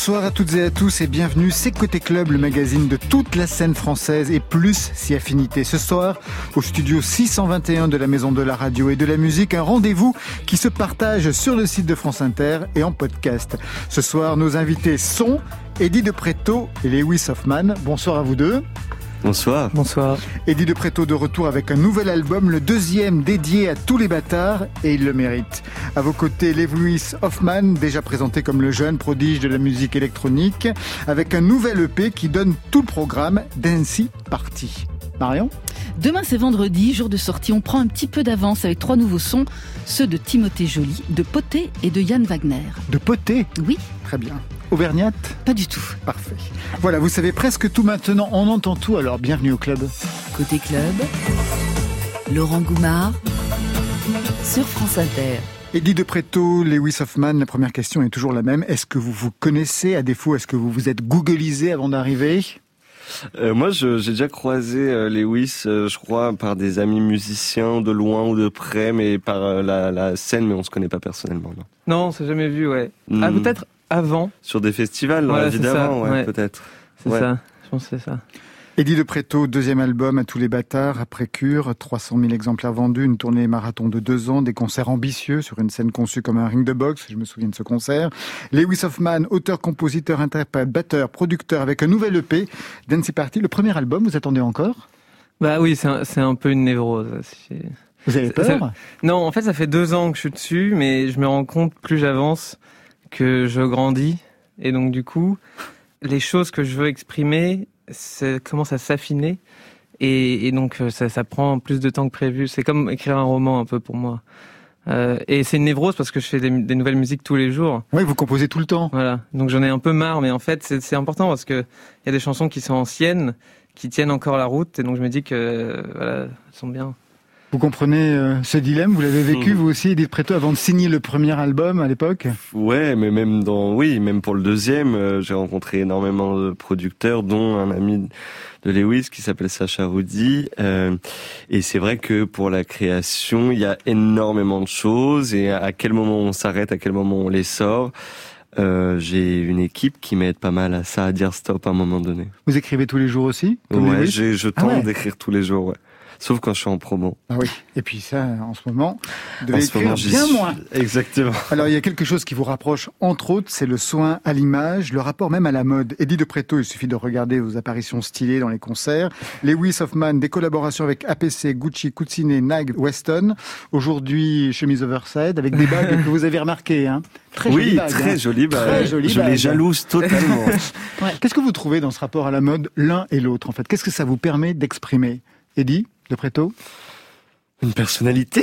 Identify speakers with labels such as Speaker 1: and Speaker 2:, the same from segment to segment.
Speaker 1: Bonsoir à toutes et à tous et bienvenue. C'est Côté Club, le magazine de toute la scène française et plus si affinité. Ce soir, au studio 621 de la Maison de la Radio et de la Musique, un rendez-vous qui se partage sur le site de France Inter et en podcast. Ce soir, nos invités sont Eddie de Preto et Lewis Hoffman. Bonsoir à vous deux.
Speaker 2: Bonsoir.
Speaker 3: Bonsoir.
Speaker 1: Eddie de Preto de retour avec un nouvel album, le deuxième dédié à tous les bâtards, et il le mérite. À vos côtés, Lewis Hoffman, déjà présenté comme le jeune prodige de la musique électronique, avec un nouvel EP qui donne tout le programme Dancy Party. Marion?
Speaker 4: Demain c'est vendredi, jour de sortie. On prend un petit peu d'avance avec trois nouveaux sons, ceux de Timothée Joly, de Poté et de Yann Wagner.
Speaker 1: De Poté?
Speaker 4: Oui.
Speaker 1: Très bien. Auvergnate
Speaker 4: Pas du tout.
Speaker 1: Parfait. Voilà, vous savez presque tout maintenant, on entend tout, alors bienvenue au club.
Speaker 4: Côté club, Laurent Goumard sur France Inter.
Speaker 1: Eddie de Preto, Lewis Hoffman, la première question est toujours la même. Est-ce que vous vous connaissez À défaut, est-ce que vous vous êtes googlisé avant d'arriver?
Speaker 2: Euh, moi, j'ai déjà croisé euh, Lewis, euh, je crois, par des amis musiciens de loin ou de près, mais par euh, la, la, scène, mais on se connaît pas personnellement. Non,
Speaker 3: non on s'est jamais vu, ouais. Ah, peut-être avant.
Speaker 2: Sur des festivals, voilà, évidemment, ouais, ouais. peut-être.
Speaker 3: C'est ça, je pense que c'est ça.
Speaker 1: Eddie de Preto, deuxième album à tous les bâtards, après cure, 300 000 exemplaires vendus, une tournée marathon de deux ans, des concerts ambitieux sur une scène conçue comme un ring de boxe, je me souviens de ce concert. Lewis Hoffman, auteur, compositeur, interprète, batteur, producteur, avec un nouvel EP, Dancy Party, le premier album, vous attendez encore?
Speaker 3: Bah oui, c'est un, un, peu une névrose.
Speaker 1: Vous avez peur?
Speaker 3: ça, Non, en fait, ça fait deux ans que je suis dessus, mais je me rends compte, plus j'avance, que je grandis. Et donc, du coup, les choses que je veux exprimer, ça commence à s'affiner et, et, donc ça, ça, prend plus de temps que prévu. C'est comme écrire un roman un peu pour moi. Euh, et c'est une névrose parce que je fais des, des, nouvelles musiques tous les jours.
Speaker 1: Oui, vous composez tout le temps.
Speaker 3: Voilà, donc j'en ai un peu marre, mais en fait c'est important parce que il y a des chansons qui sont anciennes, qui tiennent encore la route, et donc je me dis que voilà, elles sont bien.
Speaker 1: Vous comprenez euh, ce dilemme? Vous l'avez vécu, vous aussi, Edith Preto, avant de signer le premier album à l'époque?
Speaker 2: Ouais, mais même dans, oui, même pour le deuxième, euh, j'ai rencontré énormément de producteurs, dont un ami de Lewis qui s'appelle Sacha Rudy. Euh, et c'est vrai que pour la création, il y a énormément de choses. Et à quel moment on s'arrête, à quel moment on les sort. Euh, j'ai une équipe qui m'aide pas mal à ça, à dire stop à un moment donné.
Speaker 1: Vous écrivez tous les jours aussi
Speaker 2: Ouais, je tente ah ouais. d'écrire tous les jours, ouais sauf quand je suis en promo.
Speaker 1: Ah oui. Et puis ça, en ce moment, de écrire bien moins.
Speaker 2: Exactement.
Speaker 1: Alors il y a quelque chose qui vous rapproche, entre autres, c'est le soin à l'image, le rapport même à la mode. Eddie de Preto, il suffit de regarder vos apparitions stylées dans les concerts. Lewis Hoffman, des collaborations avec APC, Gucci, Cucine, Nike, Weston. Aujourd'hui, chemise overside avec des bagues que vous avez remarquées. Hein. Très
Speaker 2: oui,
Speaker 1: jolie bague,
Speaker 2: très
Speaker 1: hein.
Speaker 2: jolie bague.
Speaker 1: Très jolie
Speaker 2: je les jalouse totalement.
Speaker 1: ouais. Qu'est-ce que vous trouvez dans ce rapport à la mode, l'un et l'autre en fait? Qu'est-ce que ça vous permet d'exprimer? Eddie? De Preto?
Speaker 2: Une personnalité.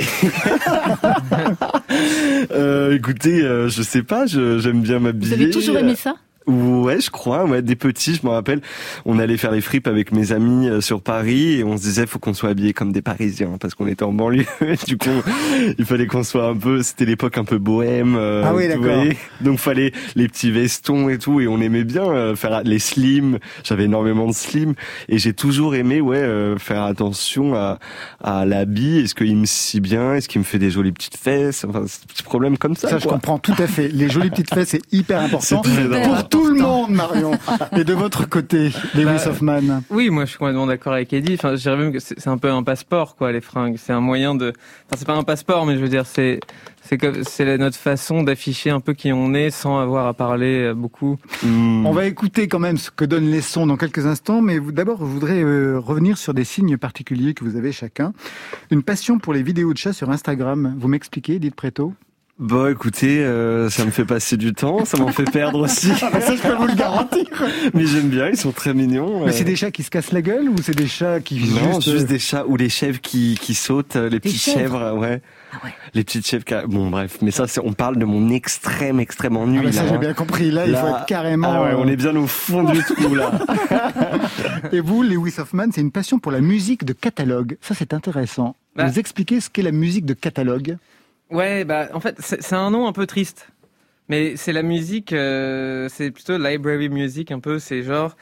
Speaker 2: euh, écoutez, euh, je sais pas, j'aime bien m'habiller.
Speaker 4: Vous avez toujours aimé ça?
Speaker 2: Ouais, je crois. Ouais, des petits, je me rappelle, on allait faire les fripes avec mes amis euh, sur Paris et on se disait faut qu'on soit habillé comme des Parisiens parce qu'on était en banlieue. du coup, il fallait qu'on soit un peu. C'était l'époque un peu bohème. Euh,
Speaker 1: ah oui, d'accord.
Speaker 2: Donc fallait les petits vestons et tout et on aimait bien euh, faire les slims. J'avais énormément de slims et j'ai toujours aimé ouais euh, faire attention à à l'habit. Est-ce qu'il me scie bien? Est-ce qu'il me fait des jolies petites fesses? Enfin, des petits problèmes comme ça.
Speaker 1: Ça,
Speaker 2: quoi.
Speaker 1: je comprends tout à fait. Les jolies petites fesses, c'est hyper important tout le monde, Marion. Et de votre côté, Lewis bah, Hoffman
Speaker 3: Oui, moi je suis complètement d'accord avec Eddie. Enfin, je dirais même que c'est un peu un passeport, quoi, les fringues. C'est un moyen de. Enfin, c'est pas un passeport, mais je veux dire, c'est c'est c'est notre façon d'afficher un peu qui on est sans avoir à parler beaucoup.
Speaker 1: Mmh. On va écouter quand même ce que donnent les sons dans quelques instants, mais d'abord, je voudrais euh, revenir sur des signes particuliers que vous avez chacun. Une passion pour les vidéos de chats sur Instagram. Vous m'expliquez, dites Préto
Speaker 2: Bon, écoutez, euh, ça me fait passer du temps, ça m'en fait perdre aussi.
Speaker 1: ah ça, je peux vous le garantir.
Speaker 2: Mais j'aime bien, ils sont très mignons.
Speaker 1: Mais c'est des chats qui se cassent la gueule ou c'est des chats qui
Speaker 2: non,
Speaker 1: juste,
Speaker 2: juste des chats ou les chèvres qui qui sautent, les petites chèvres, chèvres ouais.
Speaker 4: Ah ouais.
Speaker 2: Les petites chèvres. Bon, bref, mais ça, on parle de mon extrême, extrême ennui.
Speaker 1: Ah bah ça, j'ai
Speaker 2: hein.
Speaker 1: bien compris. Là,
Speaker 2: là,
Speaker 1: il faut être carrément.
Speaker 2: Ah ouais, on est bien au fond du trou là.
Speaker 1: Et vous, Lewis Hoffman, c'est une passion pour la musique de catalogue. Ça, c'est intéressant. Bah, vous expliquez ce qu'est la musique de catalogue?
Speaker 3: Ouais, bah en fait, c'est un nom un peu triste. Mais c'est la musique, euh, c'est plutôt library music un peu, c'est genre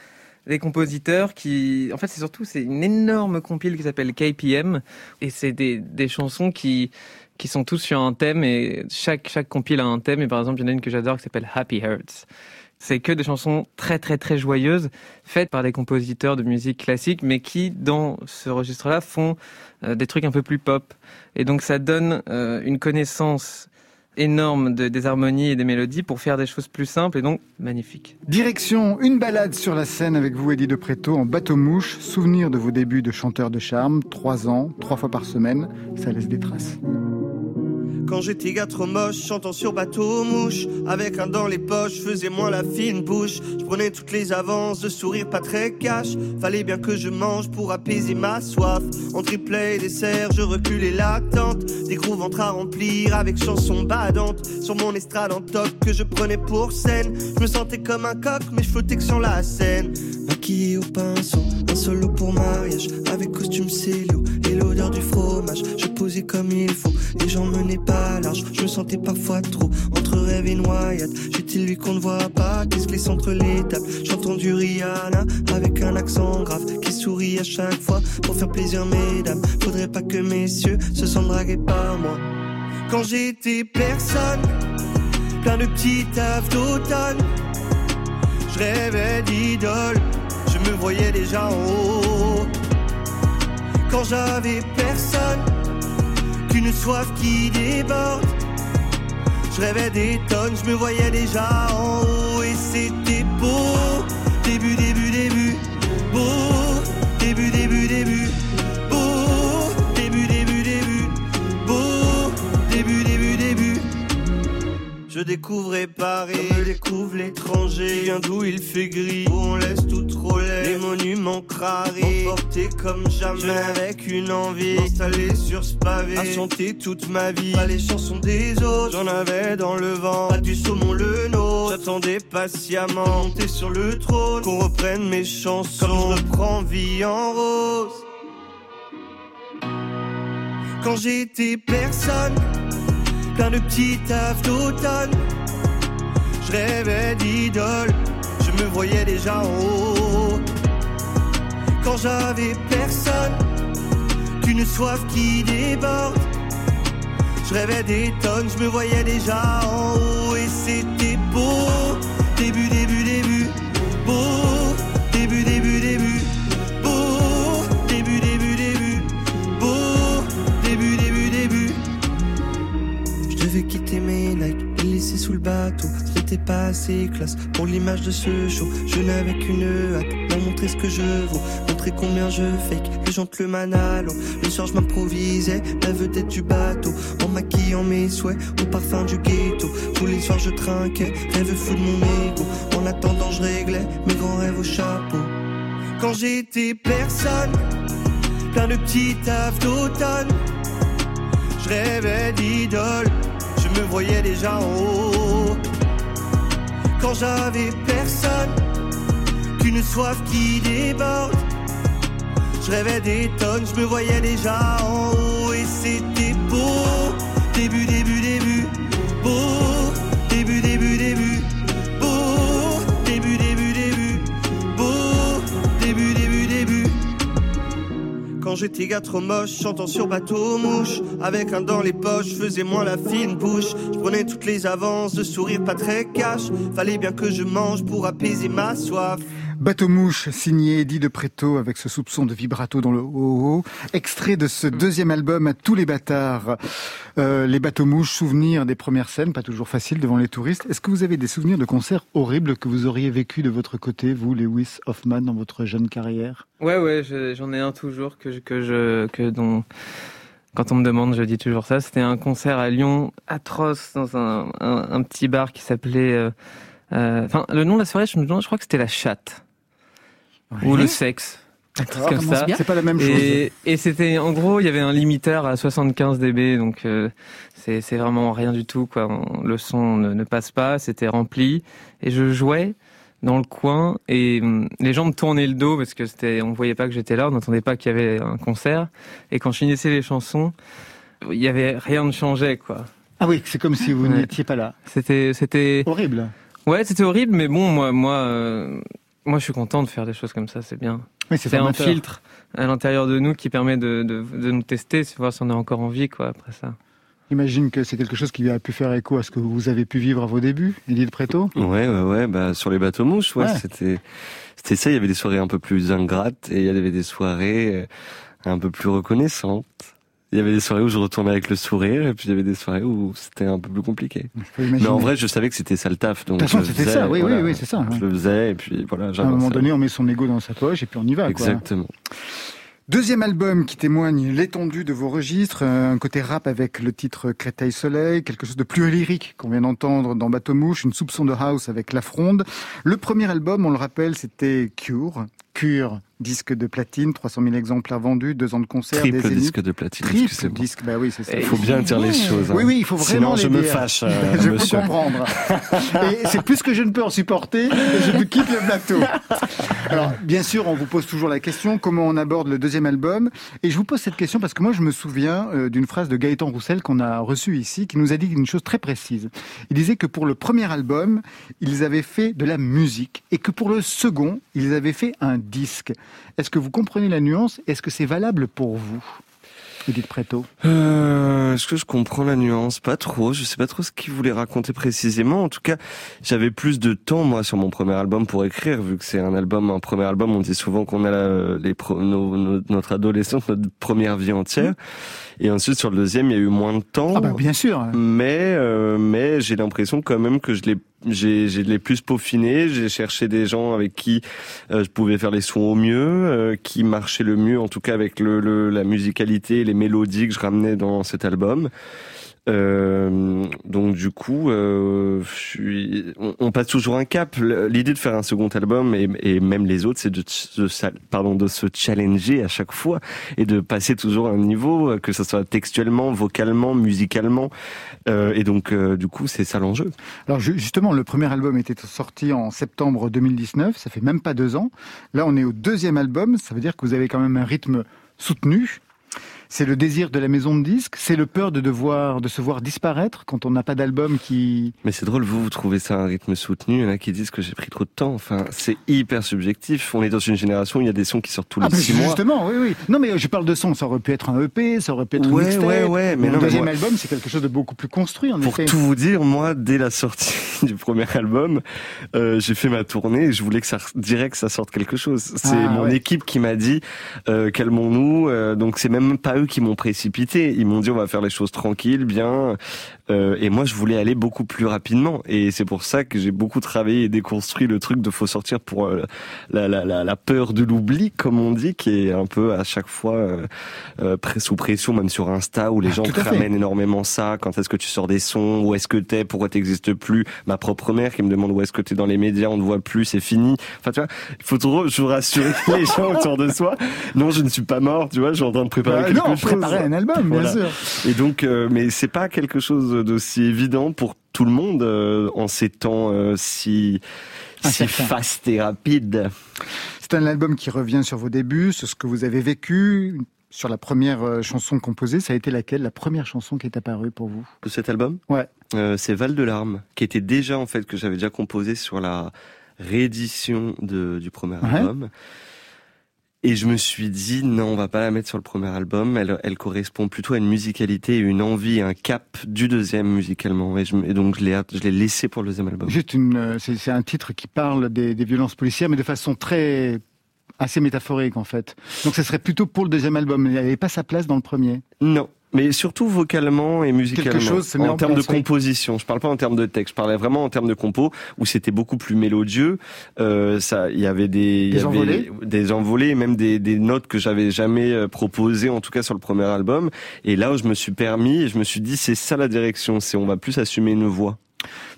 Speaker 3: des compositeurs qui, en fait, c'est surtout c'est une énorme compile qui s'appelle KPM et c'est des, des chansons qui qui sont tous sur un thème et chaque chaque compile a un thème. Et par exemple il y en a une que j'adore qui s'appelle Happy Hearts C'est que des chansons très très très joyeuses, faites par des compositeurs de musique classique, mais qui, dans ce registre-là, font euh, des trucs un peu plus pop. Et donc ça donne euh, une connaissance énorme de, des harmonies et des mélodies pour faire des choses plus simples et donc magnifiques.
Speaker 1: Direction, une balade sur la scène avec vous, Eddie de Préto, en bateau-mouche. Souvenir de vos débuts de chanteur de charme, trois ans, trois fois par semaine, ça laisse des traces.
Speaker 5: Quand j'étais gars trop moche, chantant sur bateau mouche, avec un dans les poches, faisais moins la fine bouche. Je prenais toutes les avances, de sourire pas très cash. Fallait bien que je mange pour apaiser ma soif. En triplet dessert, je reculais l'attente. Des grooves entre à remplir avec chansons badantes. Sur mon estrade en top que je prenais pour scène. Je me sentais comme un coq, mais je flottais que sur la scène. Maquillé au pinceau, un solo pour mariage, avec costume cello et l'odeur du fromage. Je posais comme il faut, les gens menaient pas large. Je me sentais parfois trop entre rêve et noyade. J'étais lui qu'on ne voit pas, qui se glisse entre les tables. J'entends du Rihanna avec un accent grave qui sourit à chaque fois pour faire plaisir, mesdames. Faudrait pas que messieurs se sentent dragués par moi. Quand j'étais personne, plein de petits tafs d'automne, je rêvais d'idole, je me voyais déjà en haut. Quand j'avais personne, une soif qui déborde. Je rêvais des tonnes, je me voyais déjà en haut et c'était beau. Début, début, début, beau. Début, début, début, beau. Début, début, début, beau. Début, début, début. Je découvrais Paris, je découvre l'étranger. Viens d'où il fait gris, on laisse tout monuments crarés, portés comme jamais. Avec une envie, installée sur ce pavé. À chanter toute ma vie, pas les chansons des autres. J'en avais dans le vent, pas du saumon le nôtre. J'attendais patiemment, monter sur le trône. Qu'on reprenne mes chansons, comme je reprends vie en rose. Quand j'étais personne, plein de petits tafs d'automne. Je rêvais d'idole, je me voyais déjà en haut. Quand j'avais personne, qu'une soif qui déborde. Je rêvais des tonnes, je me voyais déjà en haut et c'était beau. Début, début, début, beau. Début, début, début, beau. Début, début, début, beau. Début, début, début. Je devais quitter mes Nike et laisser sous le bateau. C'était pas assez classe pour l'image de ce show. Je n'avais qu'une hâte d'en montrer ce que je vaux. Montrer combien je fake les gentleman allô. Le soir, je m'improvisais la vedette du bateau. En maquillant mes souhaits au parfum du ghetto. Tous les soirs, je trinquais, rêve fou de mon ego. En attendant, je réglais mes grands rêves au chapeau. Quand j'étais personne, plein de petits tafs d'automne. Je rêvais d'idole, je me voyais déjà en haut. Quand j'avais personne, qu'une soif qui déborde. Je rêvais des tonnes, je me voyais déjà en haut et c'était beau. Début, début, début, beau. J'étais gars trop moche, chantant sur bateau mouche, avec un dans les poches, faisais moins la fine bouche. Je prenais toutes les avances, de sourire pas très cash. Fallait bien que je mange pour apaiser ma soif.
Speaker 1: Bateau mouche, signé Eddie de Préto avec ce soupçon de vibrato dans le haut Extrait de ce deuxième album à tous les bâtards. Euh, les bateaux mouches, souvenirs des premières scènes, pas toujours facile devant les touristes. Est-ce que vous avez des souvenirs de concerts horribles que vous auriez vécu de votre côté, vous, Lewis Hoffman, dans votre jeune carrière?
Speaker 3: Ouais, ouais, j'en ai un toujours que je, que je, que dont, quand on me demande, je dis toujours ça. C'était un concert à Lyon, atroce, dans un, un, un petit bar qui s'appelait, euh, euh, enfin, le nom de la soirée, je me demande, je crois que c'était la chatte. Ou le sexe. Comme ça.
Speaker 1: C'est pas la même chose.
Speaker 3: Et, et c'était, en gros, il y avait un limiteur à 75 dB, donc euh, c'est c'est vraiment rien du tout, quoi. On- Le son ne, ne passe pas, c'était rempli, et je jouais dans le coin, et hum, les gens me tournaient le dos parce que c'était, on voyait pas que j'étais là, on n'entendait pas qu'il y avait un concert, et quand je finissais les chansons, il y avait rien ne changeait, quoi.
Speaker 1: Ah oui, c'est comme si vous
Speaker 3: Ouais.
Speaker 1: n'étiez pas là.
Speaker 3: C'était, c'était,
Speaker 1: Horrible.
Speaker 3: ouais, c'était horrible, mais bon, moi, moi, euh, moi, je suis content de faire des choses comme ça, c'est bien.
Speaker 1: Oui,
Speaker 3: C'est un filtre à l'intérieur de nous qui permet de, de, de nous tester, c'est voir si on a encore envie, quoi, après ça.
Speaker 1: J'imagine que c'est quelque chose qui a pu faire écho à ce que vous avez pu vivre à vos débuts, Edith Préto.
Speaker 2: Ouais, ouais, ouais, bah, sur les bateaux mouches, ouais, c'était, c'était ça. Il y avait des soirées un peu plus ingrates et il y avait des soirées euh, un peu plus reconnaissantes. Il y avait des soirées où je retournais avec le sourire, et puis il y avait des soirées où c'était un peu plus compliqué. Mais en vrai, je savais que c'était ça le taf. Donc
Speaker 1: de toute façon, c'était ça, oui, oui, oui, c'est ça.
Speaker 2: Je le faisais, et puis voilà.
Speaker 1: À un moment donné, on met son ego dans sa poche, et puis on y va.
Speaker 2: Exactement.
Speaker 1: Quoi. Deuxième album qui témoigne l'étendue de vos registres, euh, un côté rap avec le titre Créteil Soleil, quelque chose de plus lyrique qu'on vient d'entendre dans Bateau Mouche, une soupçon de house avec La Fronde. Le premier album, on le rappelle, c'était Cure, Cure disque de platine, 300 000 exemplaires vendus, deux ans de concert,
Speaker 2: Triple disque de platine.
Speaker 1: Triple disque, bah oui, c'est ça.
Speaker 2: Il faut bien dire les choses. Hein.
Speaker 1: Oui, oui, il faut vraiment.
Speaker 2: Sinon, je me fâche. Euh,
Speaker 1: je peux comprendre. et c'est plus que je ne peux en supporter. Et je quitte le plateau. Alors, bien sûr, on vous pose toujours la question comment on aborde le deuxième album? Et je vous pose cette question parce que moi, je me souviens euh, d'une phrase de Gaëtan Roussel qu'on a reçue ici, qui nous a dit une chose très précise. Il disait que pour le premier album, ils avaient fait de la musique et que pour le second, ils avaient fait un disque. Est-ce que vous comprenez la nuance? Est-ce que c'est valable pour vous? Edith Préto
Speaker 2: euh, Est-ce que je comprends la nuance? Pas trop. Je sais pas trop ce qu'il voulait raconter précisément. En tout cas, j'avais plus de temps moi sur mon premier album pour écrire, vu que c'est un album, un premier album. On dit souvent qu'on a les notre adolescence, notre première vie entière. Et ensuite sur le deuxième, il y a eu moins de temps.
Speaker 1: Ah bah bien sûr.
Speaker 2: Mais euh, mais j'ai l'impression quand même que je l'ai j'ai j'ai les plus peaufiné, j'ai cherché des gens avec qui euh, je pouvais faire les sons au mieux, euh, qui marchaient le mieux en tout cas avec le, le, la musicalité, les mélodies que je ramenais dans cet album. Euh, donc du coup, euh, on, on, passe toujours un cap. L'idée de faire un second album et, et même les autres, c'est de, de, pardon, de se challenger à chaque fois et de passer toujours un niveau, que ce soit textuellement, vocalement, musicalement. Euh, et donc euh, du coup, c'est ça l'enjeu.
Speaker 1: Alors justement, le premier album était sorti en septembre 2019. Ça fait même pas deux ans. Là, on est au deuxième album. Ça veut dire que vous avez quand même un rythme soutenu c'est le désir de la maison de disques, c'est le peur de devoir, de se voir disparaître quand on n'a pas d'album qui.
Speaker 2: Mais c'est drôle, vous, vous trouvez ça un rythme soutenu. Il y en a qui disent que j'ai pris trop de temps. Enfin, c'est hyper subjectif. On est dans une génération où il y a des sons qui sortent tous les ah, six
Speaker 1: mois.
Speaker 2: Justement,
Speaker 1: oui, oui. Non, mais je parle de sons. Ça aurait pu être un EP, ça aurait pu être
Speaker 2: ouais,
Speaker 1: un mixtape.
Speaker 2: Ouais, ouais, mais
Speaker 1: le deuxième album, c'est quelque chose de beaucoup plus construit, en
Speaker 2: Pour tout vous dire, moi, dès la sortie du premier album, euh, j'ai fait ma tournée et je voulais que ça, direct, que ça sorte quelque chose. C'est ah, mon équipe qui m'a dit, euh, calmons-nous. Euh, donc c'est même pas eux qui m'ont précipité ils m'ont dit on va faire les choses tranquilles, bien. Euh, et moi, je voulais aller beaucoup plus rapidement. Et c'est pour ça que j'ai beaucoup travaillé et déconstruit le truc de faut sortir pour euh, la, la, la, la, peur de l'oubli, comme on dit, qui est un peu à chaque fois euh, euh sous pression, même sur Insta, où les ah, gens te ramènent énormément ça. Quand est-ce que tu sors des sons? Où est-ce que t'es? Pourquoi t'existes plus? Ma propre mère qui me demande où est-ce que t'es dans les médias, on ne voit plus, c'est fini. Enfin, tu vois, il faut toujours rassurer les gens autour de soi. Non, je ne suis pas mort, tu vois, je suis en train de préparer bah, quelque
Speaker 1: non,
Speaker 2: chose.
Speaker 1: préparer un album, bien sûr.
Speaker 2: Et donc, mais c'est pas quelque chose d'aussi évident pour tout le monde euh, en ces temps euh, si, si fast et rapide.
Speaker 1: C'est un album qui revient sur vos débuts, sur ce que vous avez vécu, sur la première euh, chanson composée, ça a été laquelle La première chanson qui est apparue pour vous?
Speaker 2: De cet album?
Speaker 1: Ouais.
Speaker 2: Euh, c'est Val de larmes, qui était déjà en fait que j'avais déjà composé sur la réédition de, du premier album. Et je me suis dit, non, on va pas la mettre sur le premier album. Elle, elle correspond plutôt à une musicalité, une envie, un cap du deuxième musicalement. Et, je, et donc, je l'ai, je l'ai laissé pour le deuxième album.
Speaker 1: Juste une, euh, c'est, c'est un titre qui parle des, des violences policières, mais de façon très assez métaphorique en fait. Donc ça serait plutôt pour le deuxième album. Il n'y avait pas sa place dans le premier?
Speaker 2: Non, mais surtout vocalement et musicalement. Chose, en, en termes de composition. Je parle pas en termes de texte. Je parlais vraiment en termes de compo où c'était beaucoup plus mélodieux. Euh, ça, il y avait des,
Speaker 1: des envolées,
Speaker 2: des envolées, même des, des notes que j'avais jamais euh, proposées, en tout cas sur le premier album. Et là où je me suis permis, je me suis dit c'est ça la direction. C'est on va plus assumer une voix.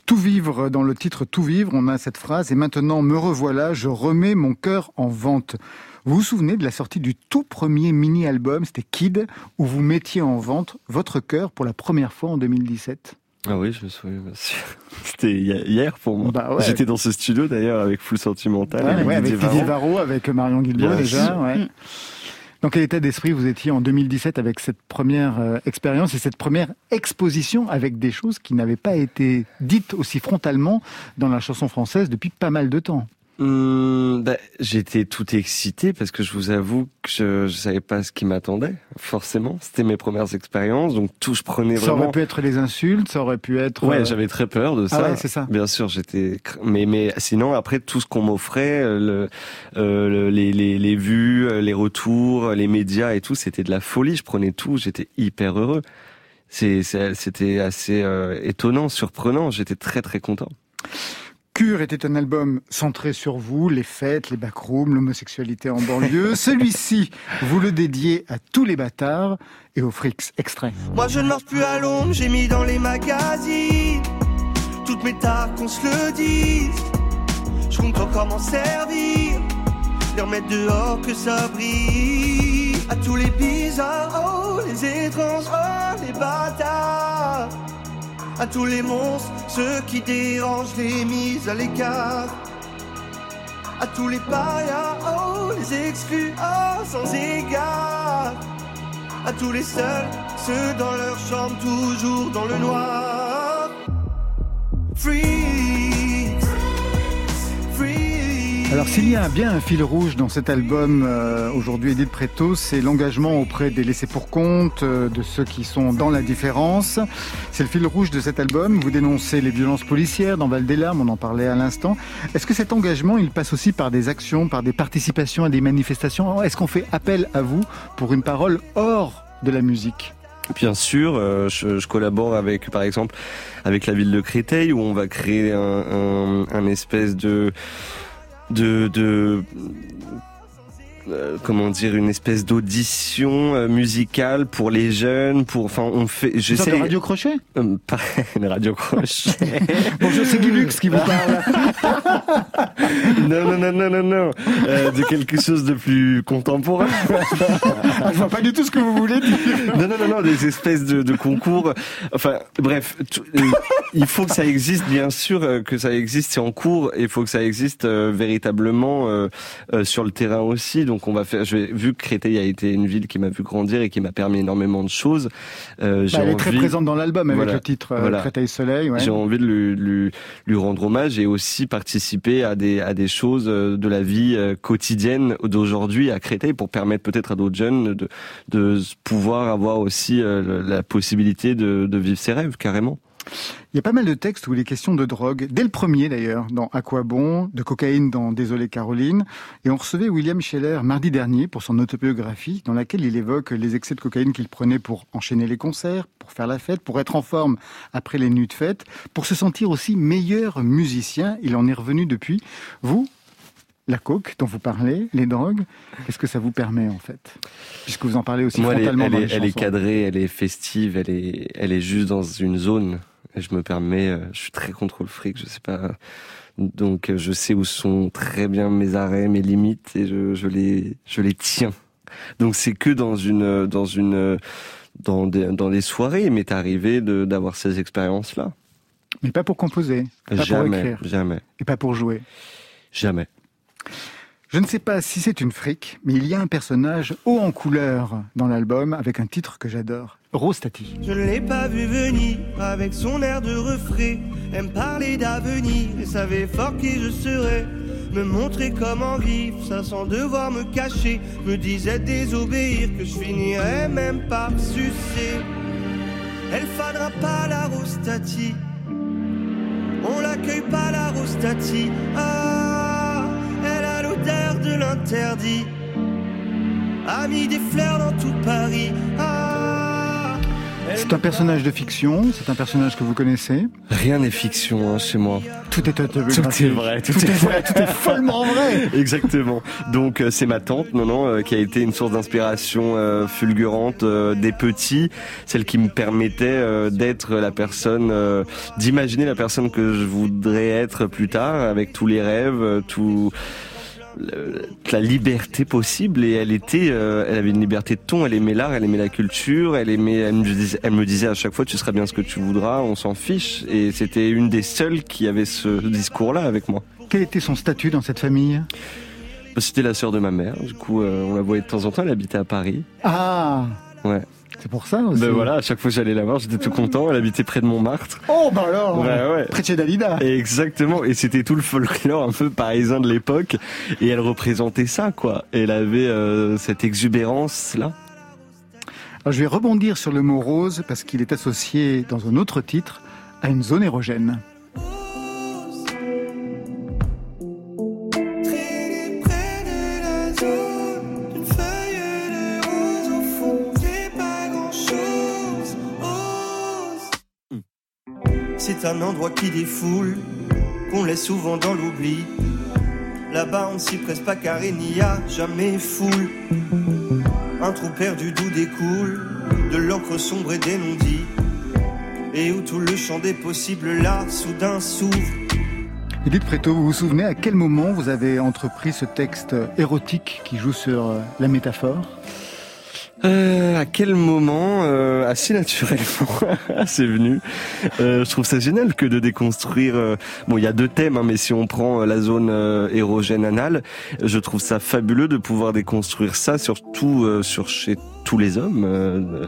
Speaker 1: Tout vivre, dans le titre Tout vivre, on a cette phrase, et maintenant me revoilà, je remets mon cœur en vente. Vous vous souvenez de la sortie du tout premier mini-album, c'était Kid, où vous mettiez en vente votre cœur pour la première fois en 2017
Speaker 2: ah oui, je me souviens. C'était hier pour moi. Bah ouais. J'étais dans ce studio d'ailleurs avec Full Sentimental.
Speaker 1: Ouais, avec, ouais, avec Didier Varro, avec Marion Guilbault déjà. Mm. Dans quel état d'esprit vous étiez en 2017 avec cette première euh, expérience et cette première exposition avec des choses qui n'avaient pas été dites aussi frontalement dans la chanson française depuis pas mal de temps?
Speaker 2: Bah, J'étais tout excité parce que je vous avoue que je, je savais pas ce qui m'attendait. Forcément, c'était mes premières expériences, donc tout je prenais
Speaker 1: Ça
Speaker 2: vraiment.
Speaker 1: aurait pu être les insultes, ça aurait pu être...
Speaker 2: Ouais,
Speaker 1: euh,
Speaker 2: j'avais très peur de
Speaker 1: Ah
Speaker 2: ça.
Speaker 1: ouais, c'est ça.
Speaker 2: Bien sûr, j'étais. Mais mais sinon après tout ce qu'on m'offrait, euh, le, euh, le- les, les les vues, euh, les retours, les médias et tout, c'était de la folie. Je prenais tout, j'étais hyper heureux. C'est c'est- c'était assez euh, étonnant, surprenant. J'étais très très content.
Speaker 1: Cure était un album centré sur vous, les fêtes, les backrooms, l'homosexualité en banlieue. Celui-ci, vous le dédiez à tous les bâtards et aux frics extraits.
Speaker 5: Moi je ne marche plus à l'ombre, j'ai mis dans les magazines Toutes mes tares qu'on se le dise Je compte encore m'en servir Les remettre dehors que ça brille À tous les bizarres, oh, les étranges, oh, les bâtards À tous les monstres, ceux qui dérangent les mises à l'écart. À tous les parias, oh, les exclus, oh, sans égard. À tous les seuls, ceux dans leur chambre toujours dans le noir. Freaks,
Speaker 1: Alors s'il y a bien un fil rouge dans cet album euh, aujourd'hui Edith Preto, c'est l'engagement auprès des laissés pour compte, euh, de ceux qui sont dans la différence. C'est le fil rouge de cet album. Vous dénoncez les violences policières dans Val des Larmes, on en parlait à l'instant. Est-ce que cet engagement, il passe aussi par des actions, par des participations à des manifestations? Est-ce qu'on fait appel à vous pour une parole hors de la musique?
Speaker 2: Bien sûr, euh, je, collabore avec, par exemple, avec la ville de Créteil où on va créer un, un, un espèce de de, de euh, comment dire une espèce d'audition euh, musicale pour les jeunes pour enfin on fait
Speaker 1: sorte de
Speaker 2: j'essaie
Speaker 1: radio crochet?
Speaker 2: Euh, pas une radio crochet
Speaker 1: Bonjour, c'est Guy Lux qui vous parle.
Speaker 2: non non non non non non Euh, de quelque chose de plus contemporain
Speaker 1: Je vois pas du tout ce que vous voulez dire.
Speaker 2: non, non, non, non, des espèces de, de concours. Enfin, bref, il faut que ça existe, bien sûr, que ça existe, c'est en cours, et il faut que ça existe véritablement sur le terrain aussi. Donc, on va faire. Je vais, vu que Créteil a été une ville qui m'a vu grandir et qui m'a permis énormément de choses, euh, j'ai
Speaker 1: Bah, elle est
Speaker 2: envie.
Speaker 1: très présente dans l'album avec
Speaker 2: Voilà.
Speaker 1: le titre euh,
Speaker 2: Voilà.
Speaker 1: Créteil Soleil. ouais.
Speaker 2: J'ai envie de lui, lui, lui rendre hommage et aussi participer à des, à des choses euh, de la vie euh, quotidienne d'aujourd'hui à Créteil pour permettre peut-être à d'autres jeunes de, de pouvoir avoir aussi la possibilité de, de vivre ses rêves carrément.
Speaker 1: Il y a pas mal de textes où il est question de drogue, dès le premier d'ailleurs, dans À quoi bon, de cocaïne dans Désolé Caroline. Et on recevait William Scheller mardi dernier pour son autobiographie, dans laquelle il évoque les excès de cocaïne qu'il prenait pour enchaîner les concerts, pour faire la fête, pour être en forme après les nuits de fête, pour se sentir aussi meilleur musicien. Il en est revenu depuis. Vous, la coke dont vous parlez, les drogues, qu'est-ce que ça vous permet en fait? Puisque vous en parlez aussi
Speaker 2: Moi, elle est,
Speaker 1: frontalement
Speaker 2: elle,
Speaker 1: dans
Speaker 2: est,
Speaker 1: les
Speaker 2: elle est cadrée, elle est festive, elle est, elle est juste dans une zone. Je me permets, euh, je suis très contre le fric, je sais pas. Donc, euh, je sais où sont très bien mes arrêts, mes limites, et je, je les, je les tiens. Donc, c'est que dans une, dans une, dans des, dans des soirées, il m'est arrivé d'avoir ces expériences-là.
Speaker 1: Mais pas pour composer, pas pour
Speaker 2: Jamais,
Speaker 1: écrire,
Speaker 2: jamais,
Speaker 1: et pas pour jouer.
Speaker 2: jamais.
Speaker 1: Je ne sais pas si c'est une fric, mais il y a un personnage haut en couleur dans l'album avec un titre que j'adore. Rose Tati.
Speaker 5: Je ne l'ai pas vu venir avec son air de refrain. Aime parler d'avenir et savait fort qui je serais. Me montrer comment vivre, ça sans devoir me cacher. Me disait désobéir que je finirais même par sucer. Elle fadera pas la rostati. On l'accueille pas la rostati. Ah, elle a l'odeur de l'interdit. A mis des fleurs dans tout Paris. Ah,
Speaker 1: C'est un personnage de fiction, c'est un personnage que vous connaissez.
Speaker 2: Rien n'est fiction hein, chez moi.
Speaker 1: Tout est autobiographique.
Speaker 2: Tout est vrai, tout
Speaker 1: Tout
Speaker 2: est
Speaker 1: est vrai, tout est follement vrai.
Speaker 2: Exactement. Donc euh, c'est ma tante, non non, euh, qui a été une source d'inspiration euh, fulgurante euh, des petits, celle qui me permettait euh, d'être la personne, euh, d'imaginer la personne que je voudrais être plus tard, avec tous les rêves, euh, tout la liberté possible et elle était euh, elle avait une liberté de ton elle aimait l'art elle aimait la culture elle aimait elle me, disait, elle me disait à chaque fois tu seras bien ce que tu voudras on s'en fiche et c'était une des seules qui avait ce discours là avec moi
Speaker 1: Quel était son statut dans cette famille?
Speaker 2: C'était la sœur de ma mère. Du coup, euh, on la voyait de temps en temps. Elle habitait à Paris.
Speaker 1: Ah
Speaker 2: Ouais.
Speaker 1: C'est pour ça aussi.
Speaker 2: Ben voilà, à chaque fois que j'allais la voir, j'étais tout content. Elle habitait près de Montmartre.
Speaker 1: Oh bah alors
Speaker 2: ouais.
Speaker 1: Près de chez Dalida.
Speaker 2: Exactement, et c'était tout le folklore un peu parisien de l'époque, et elle représentait ça, quoi. Elle avait euh, cette exubérance là.
Speaker 1: Alors, je vais rebondir sur le mot rose parce qu'il est associé dans un autre titre à une zone érogène.
Speaker 5: C'est un endroit qui défoule, qu'on laisse souvent dans l'oubli. Là-bas, on s'y presse pas car il n'y a jamais foule. Un trou perdu d'où découle de l'encre sombre et des non-dits. Et où tout le champ des possibles là, soudain s'ouvre.
Speaker 1: Edith Préto, vous vous souvenez à quel moment vous avez entrepris ce texte érotique qui joue sur euh, la métaphore?
Speaker 2: Euh, à quel moment euh, Assez naturellement, c'est venu. Euh, je trouve ça génial que de déconstruire. euh, bon, il y a deux thèmes, hein, mais si on prend euh, la zone euh, érogène anale, je trouve ça fabuleux de pouvoir déconstruire ça, surtout sur chez tous les hommes.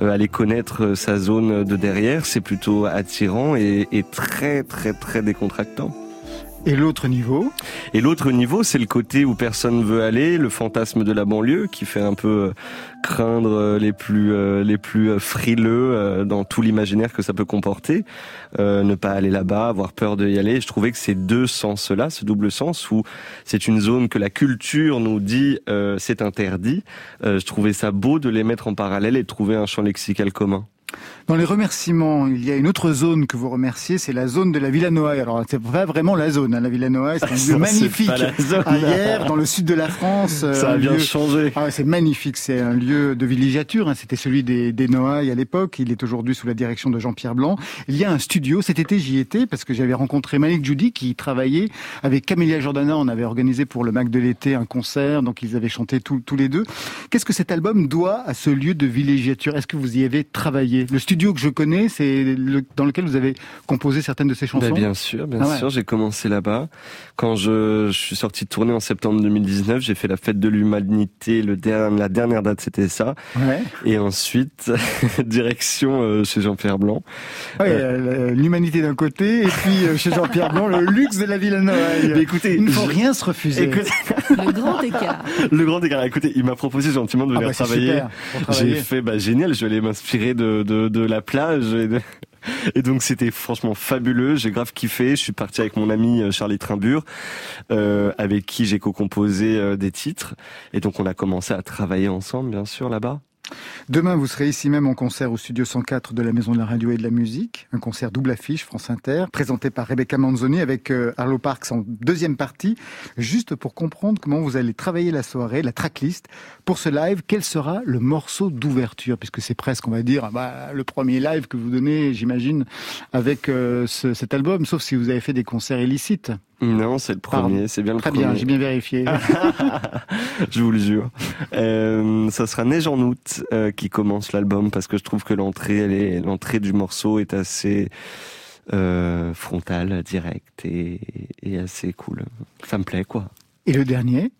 Speaker 2: Aller connaître sa zone de derrière, c'est plutôt attirant et, et très très très décontractant.
Speaker 1: Et l'autre niveau
Speaker 2: Et l'autre niveau, c'est le côté où personne veut aller, le fantasme de la banlieue qui fait un peu euh, craindre euh, les plus euh, les plus frileux dans tout l'imaginaire que ça peut comporter. Euh, ne pas aller là-bas, avoir peur de y aller. Je trouvais que ces deux sens-là, ce double sens où c'est une zone que la culture nous dit euh, c'est interdit. euh, je trouvais ça beau de les mettre en parallèle et de trouver un champ lexical commun.
Speaker 1: Dans les remerciements, il y a une autre zone que vous remerciez, c'est la zone de la Villa Noailles. Alors, c'est pas vraiment la zone, hein. la Villa Noailles, c'est un lieu magnifique.
Speaker 2: zone.
Speaker 1: Ailleurs, dans le sud de la France. euh,
Speaker 2: Ça a bien
Speaker 1: lieu-
Speaker 2: changé.
Speaker 1: Ah c'est magnifique, c'est un lieu de villégiature, hein. c'était celui des, des Noailles à l'époque, il est aujourd'hui sous la direction de Jean-Pierre Blanc. Il y a un studio, cet été j'y étais parce que j'avais rencontré Malik Judy qui travaillait avec Camélia Jordana, on avait organisé pour le Mac de l'été un concert, donc ils avaient chanté tous les deux. Qu'est-ce que cet album doit à ce lieu de villégiature? Est-ce que vous y avez travaillé? Le studio que je connais, c'est le- dans lequel vous avez composé certaines de ces chansons
Speaker 2: Ben, bien sûr, bien
Speaker 1: Ah ouais.
Speaker 2: sûr. J'ai commencé là-bas. Quand je, je suis sorti de tournée en septembre 2019, j'ai fait la fête de l'humanité. Le der- la dernière date, c'était ça.
Speaker 1: Ouais.
Speaker 2: Et ensuite, direction euh, chez Jean-Pierre Blanc.
Speaker 1: Ouais, euh, L'humanité d'un côté, et puis euh, chez Jean-Pierre Blanc, le luxe de la Villa Noailles.
Speaker 2: Mais écoutez,
Speaker 1: il ne faut
Speaker 2: je-
Speaker 1: rien se refuser.
Speaker 2: Écoutez,
Speaker 4: Le grand écart.
Speaker 2: le grand écart. Écoutez, il m'a proposé gentiment de
Speaker 1: Ah
Speaker 2: venir
Speaker 1: bah,
Speaker 2: travailler.
Speaker 1: super, pour
Speaker 2: J'ai
Speaker 1: travailler.
Speaker 2: fait, bah, génial, je vais aller m'inspirer de, de, de la plage. Et, donc, c'était franchement fabuleux. J'ai grave kiffé. Je suis parti avec mon ami euh, Charlie Trimbur, euh, avec qui j'ai co-composé euh, des titres. Et donc, on a commencé à travailler ensemble, bien sûr, là-bas.
Speaker 1: Demain, vous serez ici même en concert au studio 104 de la Maison de la Radio et de la Musique. Un concert double affiche, France Inter, présenté par Rebecca Manzoni avec euh, Arlo Parks en deuxième partie. Juste pour comprendre comment vous allez travailler la soirée, la tracklist. Pour ce live, quel sera le morceau d'ouverture? Puisque c'est presque, on va dire, bah, le premier live que vous donnez, j'imagine, avec euh, ce- cet album, sauf si vous avez fait des concerts illicites.
Speaker 2: Non, c'est le premier, c'est bien le
Speaker 1: Très
Speaker 2: premier.
Speaker 1: bien, j'ai bien vérifié.
Speaker 2: je vous le jure. Euh, ça sera Neige en août euh, qui commence l'album parce que je trouve que l'entrée, elle est l'entrée du morceau est assez euh, frontale, directe et, et assez cool. Ça me plaît quoi.
Speaker 1: Et le dernier?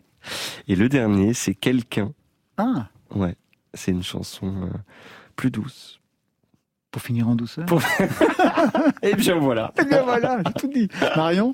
Speaker 2: Et le dernier, c'est Quelqu'un.
Speaker 1: Ah,
Speaker 2: Ouais, c'est une chanson plus douce.
Speaker 1: pour finir en douceur?
Speaker 2: Pour- Et bien voilà.
Speaker 1: Eh bien voilà, j'ai tout dit. Marion?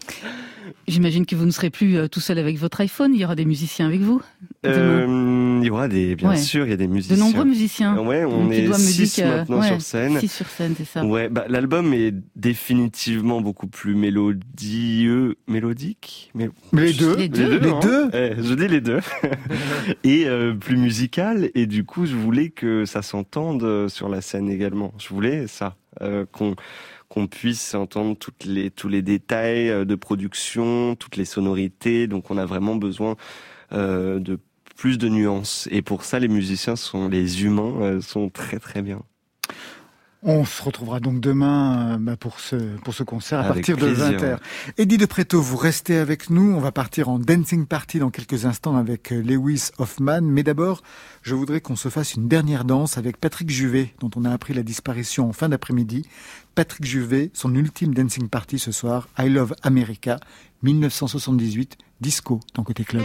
Speaker 4: J'imagine que vous ne serez plus euh, tout seul avec votre iPhone. Il y aura des musiciens avec vous.
Speaker 2: Euh, il y aura des, bien
Speaker 4: Ouais.
Speaker 2: sûr, il y a des
Speaker 4: De
Speaker 2: musiciens.
Speaker 4: nombreux musiciens.
Speaker 2: Ouais, on
Speaker 4: Donc,
Speaker 2: est six
Speaker 4: musique, euh,
Speaker 2: maintenant
Speaker 4: ouais,
Speaker 2: sur scène.
Speaker 4: Six sur scène, c'est ça.
Speaker 2: Ouais, bah, l'album est définitivement beaucoup plus mélodieux, mélodique, mais
Speaker 1: Mais les deux.
Speaker 4: Les deux.
Speaker 1: Les
Speaker 2: hein.
Speaker 1: deux.
Speaker 2: Eh, je dis les deux, et euh, plus musical. Et du coup, je voulais que ça s'entende euh, sur la scène également. Je voulais ça, euh, qu'on qu'on puisse entendre tous les détails euh, de production, toutes les sonorités. Donc, on a vraiment besoin euh, de plus de nuances. Et pour ça, les musiciens sont les humains euh, sont très très bien.
Speaker 1: On se retrouvera donc demain euh, bah, pour ce pour ce concert à
Speaker 2: Avec
Speaker 1: partir de
Speaker 2: plaisir,
Speaker 1: 20h. Eddie de Preto, vous restez avec nous. On va partir en dancing party dans quelques instants avec euh, Lewis Hoffman. Mais d'abord, je voudrais qu'on se fasse une dernière danse avec Patrick Juvet, dont on a appris la disparition en fin d'après-midi. Patrick Juvet, son ultime dancing party ce soir, I Love America, 1978, disco dans Côté Club.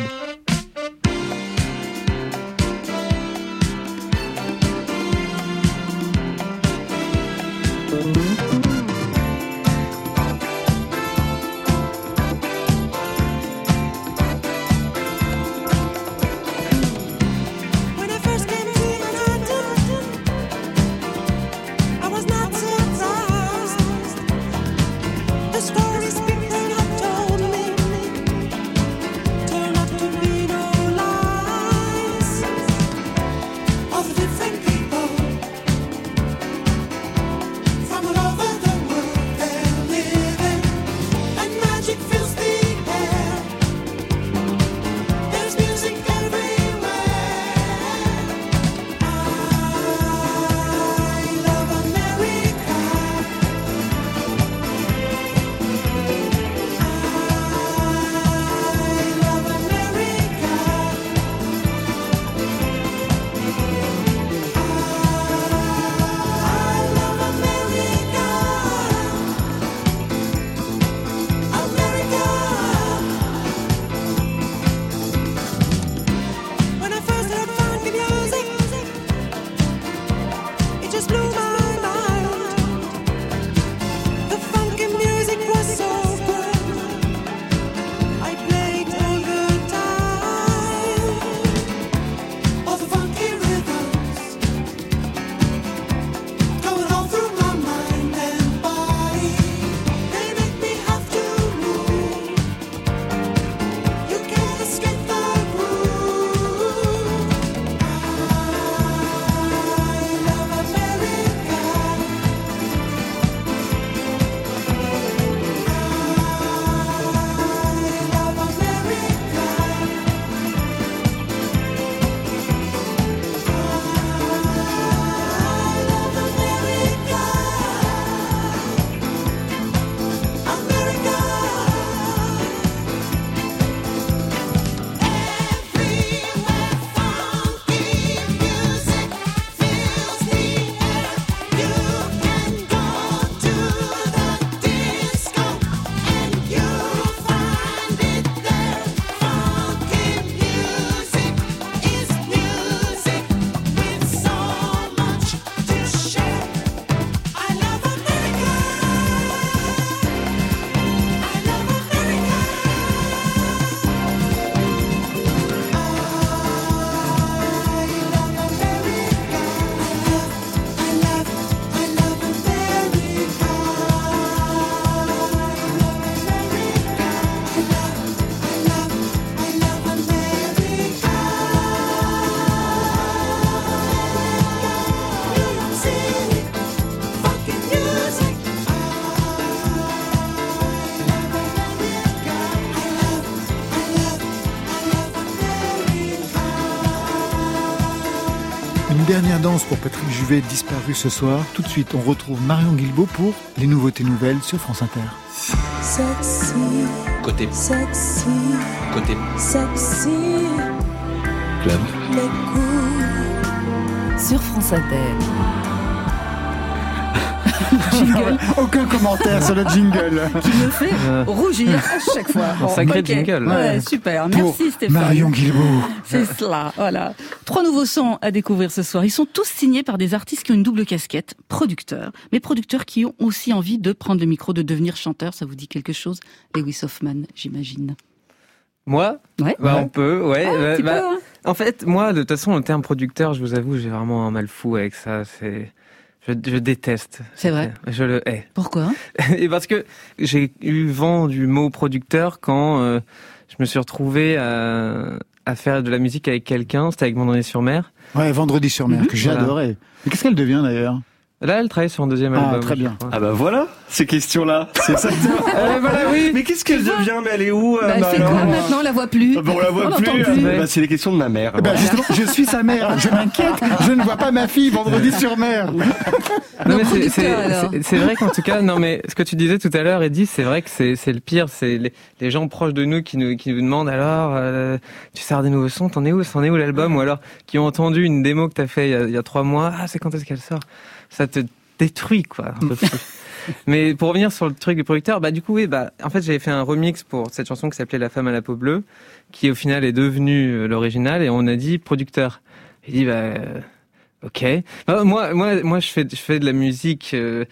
Speaker 1: Dernière danse pour Patrick Juvet disparu ce soir. Tout de suite, on retrouve Marion Guilbault pour les nouveautés nouvelles sur France Inter.
Speaker 6: Sexy. Côté. Sexy. Côté. Sexy.
Speaker 7: Club.
Speaker 4: Sur France Inter.
Speaker 1: jingle. Aucun commentaire sur le jingle.
Speaker 4: Qui me fait rougir à chaque fois.
Speaker 3: Un sacré jingle.
Speaker 4: Ouais, super. Merci Stéphane.
Speaker 1: Marion Guilbault.
Speaker 4: C'est cela, voilà. Trois nouveaux sons à découvrir ce soir. Ils sont tous signés par des artistes qui ont une double casquette, producteurs, mais producteurs qui ont aussi envie de prendre le micro, de devenir chanteur. Ça vous dit quelque chose Lewis Hoffman, j'imagine?
Speaker 3: Moi?
Speaker 4: Ouais.
Speaker 3: Bah, on peut, ouais.
Speaker 4: Ah,
Speaker 3: Bah,
Speaker 4: tu
Speaker 3: bah,
Speaker 4: hein.
Speaker 3: En fait, moi, de toute façon, le terme producteur, je vous avoue, j'ai vraiment un mal fou avec ça. C'est, je, je déteste.
Speaker 4: C'est vrai.
Speaker 3: Je le hais.
Speaker 4: Pourquoi?
Speaker 3: Et parce que j'ai eu vent du mot producteur quand euh, je me suis retrouvé à, à faire de la musique avec quelqu'un. C'était avec mon sur mer.
Speaker 1: Ouais, Vendredi sur mer,
Speaker 4: Mhm.
Speaker 1: que j'ai
Speaker 3: Voilà.
Speaker 1: adoré. Mais qu'est-ce qu'elle devient d'ailleurs?
Speaker 3: Là, elle travaille sur un deuxième
Speaker 1: Ah,
Speaker 3: album.
Speaker 1: très
Speaker 3: je
Speaker 1: bien.
Speaker 2: Ah bah voilà, ces questions-là. C'est ça.
Speaker 3: Euh, voilà, oui.
Speaker 2: Mais qu'est-ce qu'elle devient Mais elle est où
Speaker 4: bah,
Speaker 2: Anna,
Speaker 4: C'est quoi
Speaker 2: alors
Speaker 4: maintenant On la voit plus.
Speaker 2: Ah bah, on la voit
Speaker 4: On
Speaker 2: plus. euh, bah, c'est les questions de ma mère.
Speaker 1: Eh ben, justement, je suis sa mère. Je m'inquiète. Je ne vois pas ma fille vendredi sur mer.
Speaker 3: Non, mais c'est- vrai qu'en tout cas, non mais ce que tu disais tout à l'heure, Eddie, c'est vrai que c'est c'est le pire. C'est les, les gens proches de nous qui nous qui nous demandent alors, euh, tu sors des nouveaux sons, t'en es où, c'en est où l'album, ou alors qui ont entendu une démo que t'as fait il y, a, il y a trois mois, ah c'est quand est-ce qu'elle sort? Ça te détruit quoi. mais pour revenir sur le truc du producteur, bah du coup oui, bah en fait j'avais fait un remix pour cette chanson qui s'appelait La femme à la peau bleue, qui au final est devenue euh, l'original, et on a dit producteur. Il dit bah euh, Ok. Euh, moi, moi, moi, je fais, je fais de la musique. euh,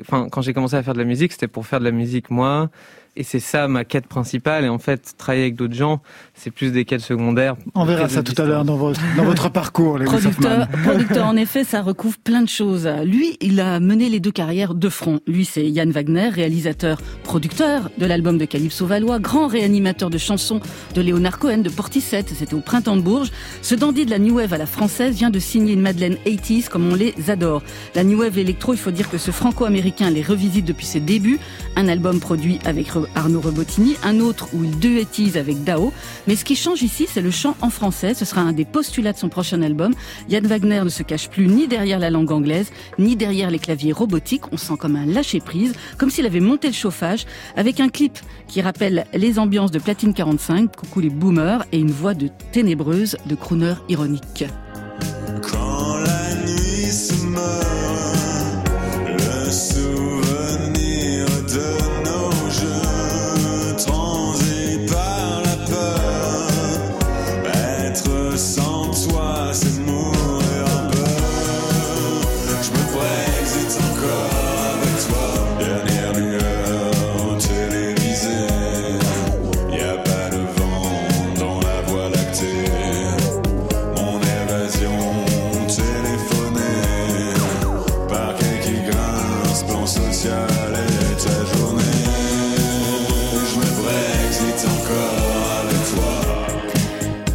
Speaker 3: Enfin, quand j'ai commencé à faire de la musique, c'était pour faire de la musique moi, et c'est ça ma quête principale. Et en fait, travailler avec d'autres gens, c'est plus des quêtes secondaires.
Speaker 1: On verra ça tout à l'heure dans votre, dans votre parcours, Lewis
Speaker 4: Producteur, producteur, en effet, ça recouvre plein de choses. Lui, il a mené les deux carrières de front. Lui, c'est Yann Wagner, réalisateur, producteur de l'album de Calypso Valois, grand réanimateur de chansons de Léonard Cohen, de Portishead, c'était au printemps de Bourges. Ce dandy de la New Wave à la française vient de signer une Madeleine 80s comme on les adore. La New Wave électro, il faut dire que ce franco-américain les revisite depuis ses débuts. Un album produit avec Arnaud Rebottini, un autre où il duétise avec Dao. Mais ce qui change ici, c'est le chant en français. Ce sera un des postulats de son prochain album. Yann Wagner ne se cache plus ni derrière la langue anglaise, ni derrière les claviers robotiques. On sent comme un lâcher-prise, comme s'il avait monté le chauffage, avec un clip qui rappelle les ambiances de Platine 45, coucou les boomers, et une voix de ténébreuse de crooner ironique.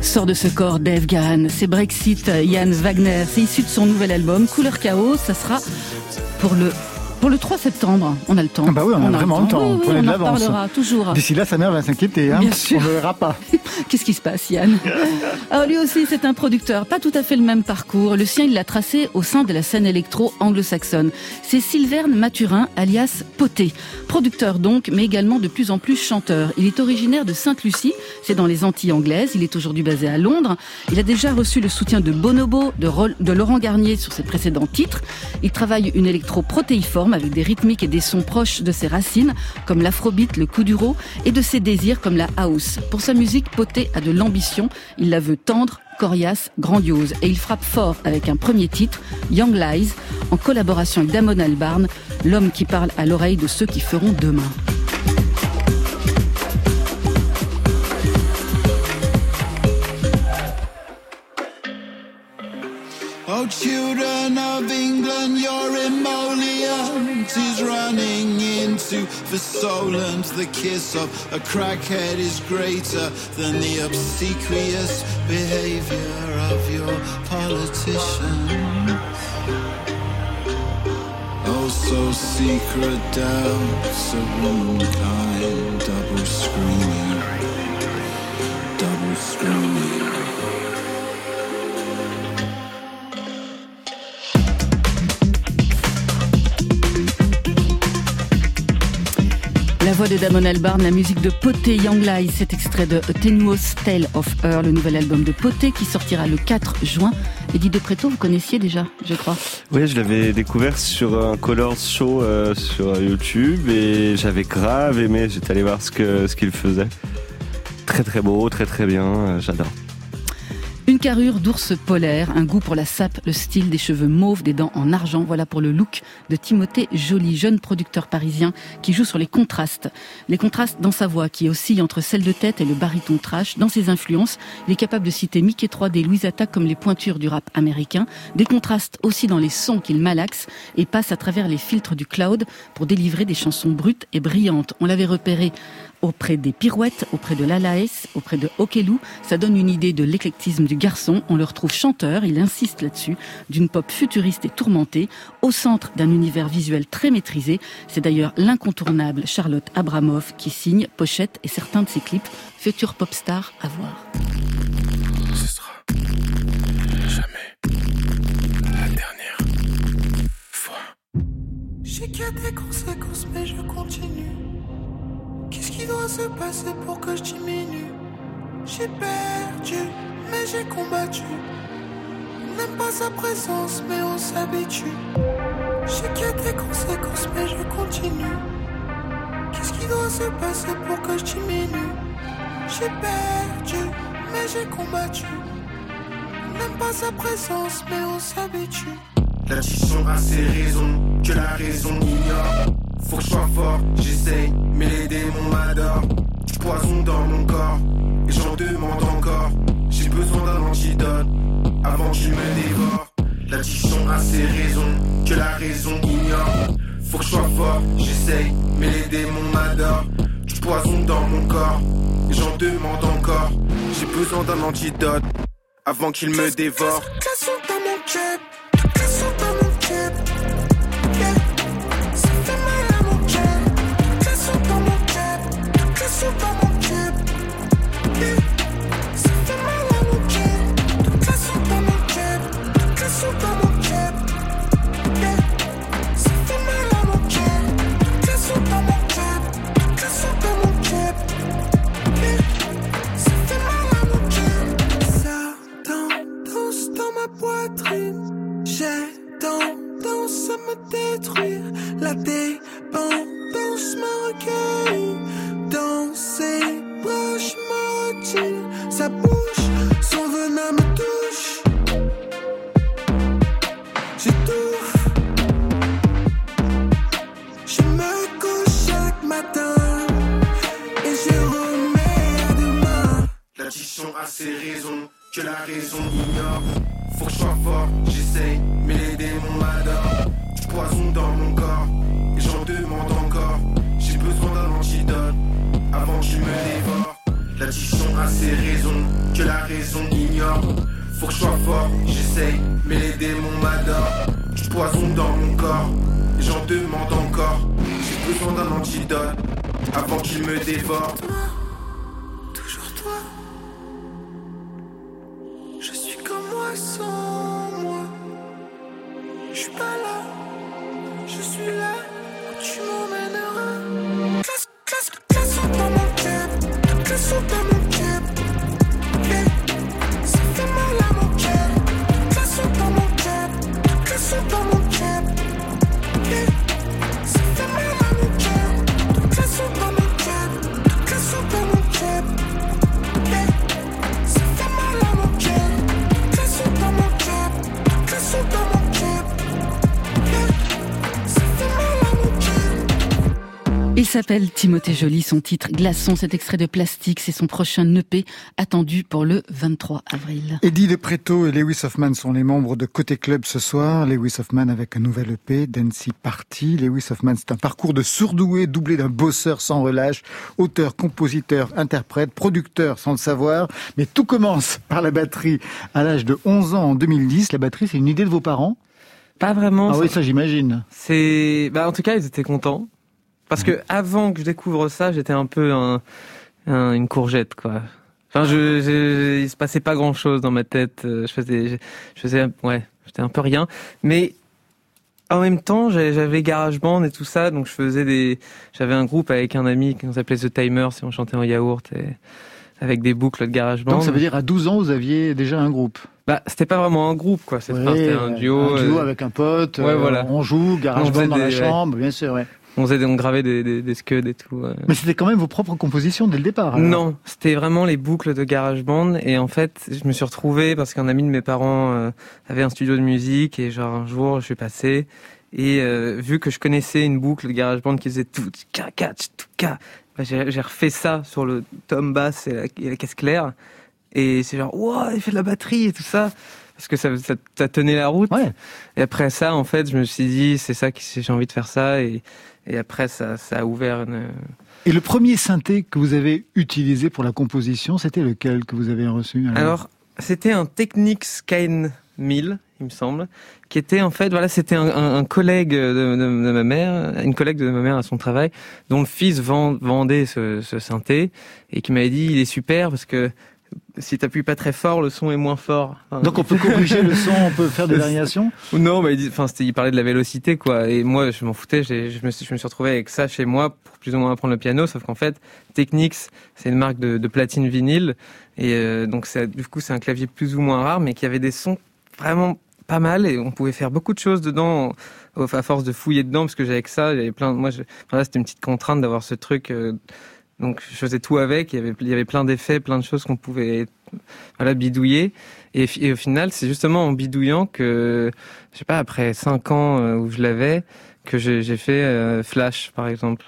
Speaker 4: Sort de ce corps Dave Gahan, c'est Brexit, Yann Wagner, c'est issu de son nouvel album Couleur Chaos, ça sera pour le pour le 3 septembre, on a le temps.
Speaker 1: Ah bah oui, on a vraiment le temps.
Speaker 4: Oui, oui,
Speaker 1: Prenez
Speaker 4: on
Speaker 1: de l'avance.
Speaker 4: toujours.
Speaker 1: D'ici là, sa mère va s'inquiéter. Hein.
Speaker 4: Bien sûr.
Speaker 1: On ne verra pas.
Speaker 4: Qu'est-ce qui se passe, Yann Alors lui aussi, c'est un producteur, pas tout à fait le même parcours. Le sien, il l'a tracé au sein de la scène électro anglo-saxonne. C'est Sylverne Mathurin, alias Poté. Producteur donc, mais également de plus en plus chanteur. Il est originaire de Sainte-Lucie, c'est dans les Antilles anglaises. Il est aujourd'hui basé à Londres. Il a déjà reçu le soutien de Bonobo, de Laurent Garnier sur ses précédents titres. Il travaille une électro protéiforme avec des rythmiques et des sons proches de ses racines, comme l'afrobeat, le kuduro, et de ses désirs comme la house. Pour sa musique, Poté a de l'ambition. Il la veut tendre, coriace, grandiose. Et il frappe fort avec un premier titre, Young Lies, en collaboration avec Damon Albarn, l'homme qui parle à l'oreille de ceux qui feront demain.
Speaker 8: Oh children of England, your emollient is running into the solent. The kiss of a crackhead is greater than the obsequious behavior of your politicians. Oh, so secret doubts of womankind, double screaming, double screaming.
Speaker 4: Voix de Damon Albarn, la musique de Poté Lies, cet extrait de A Tenuous Tale of Her, le nouvel album de Poté qui sortira le 4 juin. Eddie De Preto, vous connaissiez déjà, je crois.
Speaker 2: Oui, je l'avais découvert sur un Colors Show euh, sur YouTube et j'avais grave aimé. J'étais allé voir ce qu'il faisait. Très très beau, très très bien, euh, j'adore.
Speaker 4: Une carrure d'ours polaire, un goût pour la sape, le style des cheveux mauves, des dents en argent. Voilà pour le look de Timothée Joly, jeune producteur parisien qui joue sur les contrastes. Les contrastes dans sa voix qui oscille entre celle de tête et le baryton trash. Dans ses influences, il est capable de citer Mickey 3D, Louise Attaque comme les pointures du rap américain. Des contrastes aussi dans les sons qu'il malaxe et passe à travers les filtres du cloud pour délivrer des chansons brutes et brillantes. On l'avait repéré auprès des pirouettes, auprès de l'Alaes, auprès de Okelou. Ça donne une idée de l'éclectisme du garçon. On le retrouve chanteur, il insiste là-dessus, d'une pop futuriste et tourmentée, au centre d'un univers visuel très maîtrisé. C'est d'ailleurs l'incontournable Charlotte Abramoff qui signe pochette et certains de ses clips. Future pop star à voir.
Speaker 9: Ce sera jamais la dernière fois.
Speaker 10: J'ai des conséquences, mais je continue. Qui doit se passer pour que je diminue J'ai perdu, mais j'ai combattu. N'aime pas sa présence, mais on s'habitue. J'ai qu'il y des conséquences, mais je continue. Qu'est-ce qui doit se passer pour que je diminue? J'ai perdu, mais j'ai combattu. N'aime pas sa présence, mais on s'habitue.
Speaker 11: L'addiction a ses raisons, que la raison ignore. Faut que je sois fort, j'essaye, poison dans mon corps, et j'en demande encore. J'ai besoin d'un antidote, avant qu'il me dévore. L'addiction a ses raisons, que la raison ignore. Faut que je sois fort, j'essaye, mais les démons m'adorent. Du poison dans mon corps, et j'en demande encore. J'ai besoin d'un antidote, avant qu'il me dévore.
Speaker 10: dans mon La dépendance. Dans ses bras. Sa bouche, son venin me touche. J'étouffe. Je me couche chaque matin. Et je remets à demain.
Speaker 11: L'addiction a ses raisons, que la raison ignore. Faut que je sois fort, j'essaye, mais les démons m'adorent. Poison dans mon corps, et j'en demande encore. J'ai besoin d'un antidote, avant qu'il me dévore. L'addiction a ses raisons, que la raison ignore. Faut que je sois fort, j'essaye, mais les démons m'adorent. Du poison dans mon corps, et j'en demande encore. J'ai besoin d'un antidote, avant qu'il me dévore.
Speaker 10: Toujours toi. Je suis comme moi sans
Speaker 4: s'appelle Timothée Joly, son titre Glaçon, cet extrait de plastique, c'est son prochain EP attendu pour le 23 avril.
Speaker 1: Eddie De Preto et Lewis Hoffman sont les membres de Côté Club ce soir. Lewis Hoffman avec un nouvel EP, Dancy Party. Lewis Hoffman, c'est un parcours de sourdoué doublé d'un bosseur sans relâche, auteur, compositeur, interprète, producteur sans le savoir. Mais tout commence par la batterie à l'âge de 11 ans en 2010. La batterie, c'est une idée de vos parents?
Speaker 3: Pas vraiment.
Speaker 1: Ah
Speaker 3: ça-
Speaker 1: oui, ça j'imagine.
Speaker 3: C'est, bah, en tout cas, ils étaient contents. Parce que avant que je découvre ça, j'étais un peu un, un- une courgette, quoi. Enfin, je, je- il se passait pas grand chose dans ma tête. Euh, Je faisais, je, je faisais, ouais, j'étais un peu rien. Mais en même temps, j'avais GarageBand et tout ça, donc je faisais des, j'avais un groupe avec un ami qui s'appelait The Timers et on chantait en yaourt et avec des boucles de GarageBand.
Speaker 1: Donc ça veut dire à 12 ans, vous aviez déjà un groupe.
Speaker 3: Bah, c'était pas vraiment un groupe, quoi. C'était
Speaker 1: Ouais,
Speaker 3: un duo.
Speaker 1: Un duo
Speaker 3: euh,
Speaker 1: avec un pote.
Speaker 3: Ouais,
Speaker 1: euh,
Speaker 3: voilà.
Speaker 1: On joue, garage
Speaker 3: On faisait
Speaker 1: band dans la
Speaker 3: des-
Speaker 1: chambre, bien sûr. ouais.
Speaker 3: On faisait, on gravait des, des, des scuds et tout. ouais.
Speaker 1: Mais c'était quand même vos propres compositions dès le départ. alors.
Speaker 3: Non, c'était vraiment les boucles de GarageBand et en fait, je me suis retrouvé parce qu'un ami de mes parents euh, avait un studio de musique et genre un jour, je suis passé et euh, vu que je connaissais une boucle de GarageBand qui faisait tout ka ka tout ka, bah, j'ai refait ça sur le tom basse et la, et la caisse claire et c'est genre wow, il fait de la batterie et tout ça parce que ça, ça, ça tenait la route. Et après ça, en fait, je me suis dit c'est ça que j'ai envie de faire ça et et après ça, ça a ouvert une
Speaker 1: Et le premier synthé que vous avez utilisé pour la composition, c'était lequel que vous avez reçu
Speaker 3: Alors, c'était un Technics Kane 1000, il me semble, qui était en fait, voilà, c'était un, un- un collègue de, de- de ma mère, une collègue de ma mère à son travail, dont le fils vend- vendait ce, ce synthé et qui m'avait dit il est super parce que si t'appuies pas très fort, le son est moins fort.
Speaker 1: Donc on peut corriger le son, on peut faire des variations
Speaker 3: non, il, dit- enfin, il parlait de la vélocité, quoi. Et moi, je m'en foutais. Je me, suis, je me suis retrouvé avec ça chez moi pour plus ou moins apprendre le piano. Sauf qu'en fait, Technics, c'est une marque de, de platine vinyle. Et euh, donc, du coup, c'est un clavier plus ou moins rare, mais qui avait des sons vraiment pas mal. Et on pouvait faire beaucoup de choses dedans, à force de fouiller dedans, parce que j'avais que ça. J'avais plein, moi, je, c'était une petite contrainte d'avoir ce truc. euh, donc, je faisais tout avec. Il y avait, il y avait plein d'effets, plein de choses qu'on pouvait voilà, bidouiller. Et, au final, c'est justement en bidouillant que, je sais pas, après cinq ans euh, où je l'avais, que j'ai fait euh, Flash, par exemple.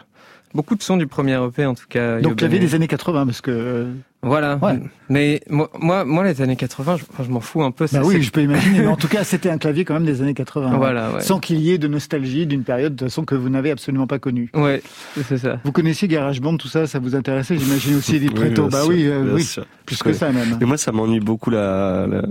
Speaker 3: Beaucoup de sons du premier EP, en tout cas.
Speaker 1: Donc
Speaker 3: Yobane.
Speaker 1: des années 80, parce que...
Speaker 3: Voilà.
Speaker 1: Ouais.
Speaker 3: Mais moi, moi, moi, les années 80, je, enfin, je m'en fous un peu.
Speaker 1: Bah oui, je peux imaginer, mais en tout cas, c'était un clavier quand même des années 80.
Speaker 3: Voilà, ouais.
Speaker 1: Sans qu'il y ait de nostalgie d'une période, de toute façon, que vous n'avez absolument pas connue.
Speaker 3: Ouais, c'est ça.
Speaker 1: Vous connaissiez GarageBand, tout ça, ça vous intéressait J'imagine aussi
Speaker 2: Oui,
Speaker 1: Preto.
Speaker 2: bien
Speaker 1: Bah
Speaker 2: sûr,
Speaker 1: oui, euh, oui.
Speaker 2: sûr.
Speaker 1: Plus que ça même.
Speaker 2: Et moi, ça m'ennuie beaucoup la, la-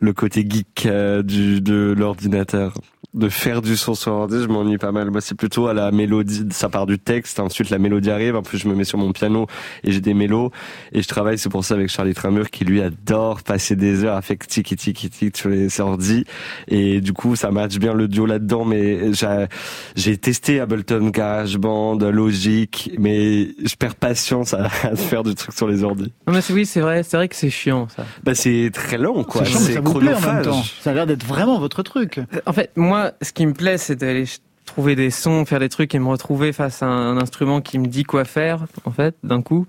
Speaker 2: le côté geek euh, du, de l'ordinateur. De faire du son sur ordi, je m'ennuie pas mal. Moi, c'est plutôt à la mélodie. Ça part du texte, ensuite la mélodie arrive. En plus, je me mets sur mon piano et j'ai des mélos. Et je travaille, c'est pour ça, avec Charlie Tramur, qui lui adore passer des heures à faire tiki tiki tiki sur les ordi. Et du coup, ça match bien le duo là-dedans. Mais j'ai- j'ai testé Ableton, GarageBand, Logic, mais je perds patience à, à faire du truc sur les ordi.
Speaker 3: Non, mais c'est- oui, c'est vrai, c'est vrai que c'est chiant, ça.
Speaker 2: Bah, c'est très long, quoi.
Speaker 1: C'est plaît en même
Speaker 2: chronophage.
Speaker 1: temps. Ça a l'air d'être vraiment votre truc.
Speaker 3: En fait, moi, ce qui me plaît, c'est d'aller trouver des sons, faire des trucs et me retrouver face à un, instrument qui me dit quoi faire, en fait, d'un coup.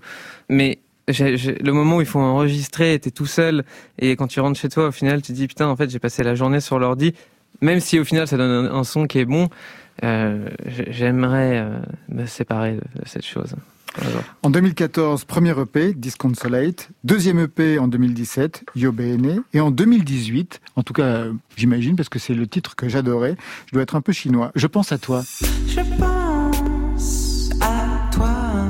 Speaker 3: Mais le moment où il faut enregistrer, t'es tout seul, et quand tu rentres chez toi, au final, tu te dis, putain, en fait, j'ai passé la journée sur l'ordi, même si au final, ça donne un, son qui est bon, euh, j'ai- j'aimerais euh, me séparer de cette chose.
Speaker 1: En 2014, premier EP, Disconsolate. Deuxième EP en 2017, Yo Bene. Et en 2018, en tout cas, j'imagine, parce que c'est le titre que j'adorais, je dois être un peu chinois. Je pense à toi.
Speaker 6: Je pense à toi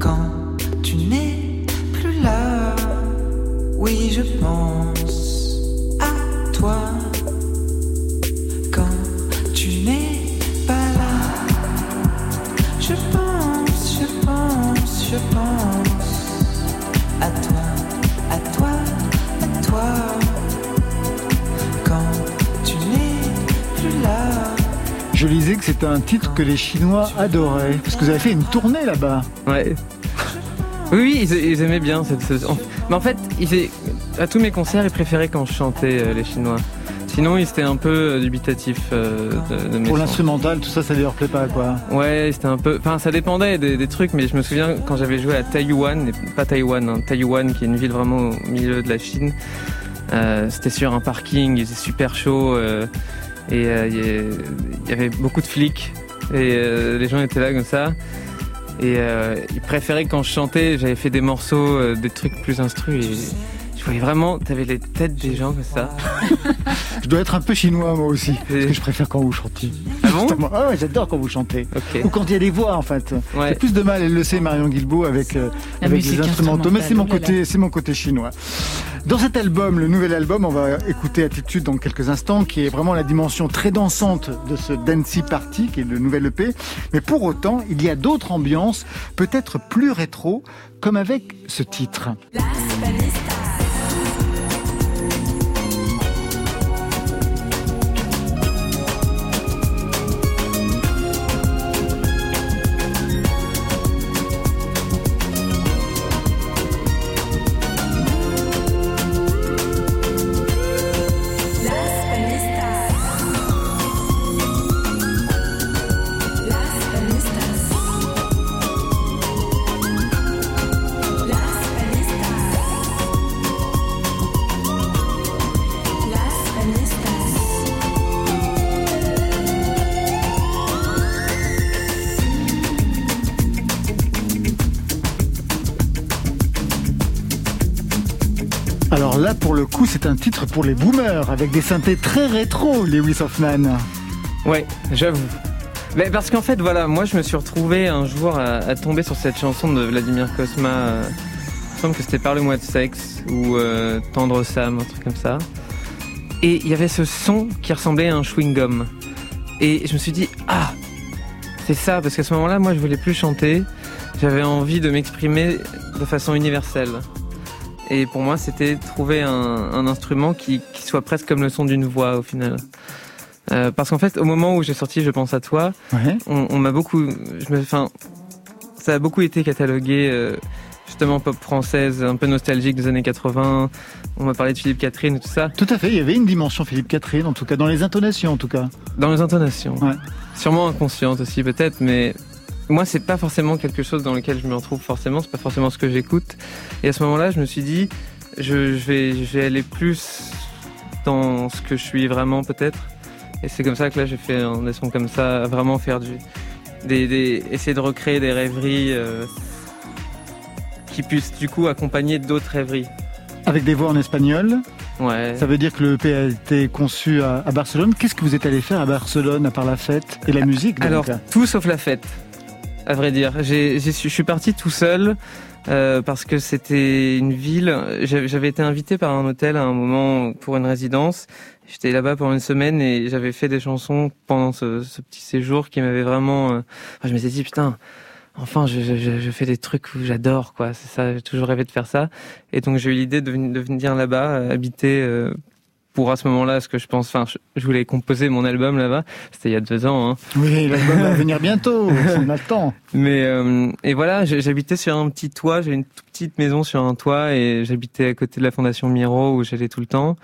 Speaker 6: quand tu n'es plus là. Oui, je pense je pense à toi, à toi, à toi quand tu n'es plus là.
Speaker 1: Je lisais que c'était un titre que les Chinois adoraient. Parce que vous avez fait une tournée là-bas.
Speaker 3: Ouais. Oui, oui, ils, ils aimaient bien cette. Mais en fait, ils, à tous mes concerts, ils préféraient quand je chantais euh, les Chinois. Sinon, ils étaient un peu dubitatifs euh, de,
Speaker 1: Pour l'instrumental, tout ça, ça leur plaît pas, quoi.
Speaker 3: Ouais, c'était un peu. Enfin, ça dépendait des, des trucs, mais je me souviens quand j'avais joué à et pas Taïwan, hein, qui est une ville vraiment au milieu de la Chine. Euh, c'était sur un parking, il faisait super chaud, euh, et il y il avait beaucoup de flics, et les gens étaient là comme ça. Et ils préféraient que quand je chantais, j'avais fait des morceaux, des trucs plus instrus, et voyais vraiment, t'avais les têtes des gens comme ça.
Speaker 1: Je dois être un peu chinois, moi aussi. Parce que je préfère quand vous chantez.
Speaker 3: Ah bon?
Speaker 1: Ah ouais, j'adore quand vous chantez. Ou quand il y a des voix, en fait.
Speaker 3: Ouais.
Speaker 1: J'ai plus de mal, elle le sait, Marion Guilbault, avec, euh, avec les instrumentaux. Mais c'est mon
Speaker 4: oh
Speaker 1: côté, c'est mon côté chinois. Dans cet album, le nouvel album, on va écouter Attitude dans quelques instants, qui est vraiment la dimension très dansante de ce Dancy Party, qui est le nouvel EP. Mais pour autant, il y a d'autres ambiances, peut-être plus rétro, comme avec ce titre. Le coup, c'est un titre pour les boomers, avec des synthés très rétro, Lewis Hoffman.
Speaker 3: Ouais, j'avoue. Mais parce qu'en fait, voilà, moi je me suis retrouvé un jour à, tomber sur cette chanson de Vladimir Kosma. euh, il semble que c'était Parle-moi de sexe ou euh, Tendre Sam, un truc comme ça. Et il y avait ce son qui ressemblait à un chewing-gum. Et je me suis dit, ah, c'est ça, parce qu'à ce moment-là, moi je voulais plus chanter. J'avais envie de m'exprimer de façon universelle. Et pour moi, c'était trouver un, un instrument qui, qui soit presque comme le son d'une voix au final. Euh, parce qu'en fait, au moment où j'ai sorti Je pense à toi,
Speaker 1: Ouais.
Speaker 3: on, on m'a beaucoup, je me, enfin, ça a beaucoup été catalogué, euh, justement pop française, un peu nostalgique des années 80. On m'a parlé de Philippe Catherine et tout ça.
Speaker 1: Tout à fait, il y avait une dimension Philippe Catherine, en tout cas dans les intonations en tout cas.
Speaker 3: Dans les intonations.
Speaker 1: Ouais.
Speaker 3: Sûrement inconsciente aussi peut-être, mais moi c'est pas forcément quelque chose dans lequel je me retrouve forcément, c'est pas forcément ce que j'écoute. Et à ce moment-là, je me suis dit, je, je vais, je vais aller plus dans ce que je suis vraiment peut-être. Et c'est comme ça que là j'ai fait un des sons comme ça, vraiment faire du, des, des, essayer de recréer des rêveries euh, qui puissent du coup accompagner d'autres rêveries.
Speaker 1: Avec des voix en espagnol,
Speaker 3: Ouais.
Speaker 1: ça veut dire que le EP a été conçu à, à Barcelone. Qu'est-ce que vous êtes allé faire à Barcelone à part la fête et la musique donc
Speaker 3: Alors, tout sauf la fête, à vrai dire. Je suis parti tout seul euh, parce que c'était une ville. J'avais été invité par un hôtel à un moment pour une résidence. J'étais là-bas pendant une semaine et j'avais fait des chansons pendant ce, ce petit séjour qui m'avait vraiment. euh, enfin, je m'étais dit putain. Enfin, je, je, je- fais des trucs où j'adore, quoi. C'est ça, j'ai toujours rêvé de faire ça. Et donc, j'ai eu l'idée de, venir- de venir là-bas, habiter euh, pour à ce moment-là, ce que je pense. Enfin, je, voulais composer mon album là-bas. C'était il y a deux ans. Hein.
Speaker 1: Oui, l'album va venir bientôt, on a le temps.
Speaker 3: Mais euh, et voilà, j'habitais sur un petit toit, j'ai une toute petite maison sur un toit et j'habitais à côté de la fondation Miro où j'allais tout le temps.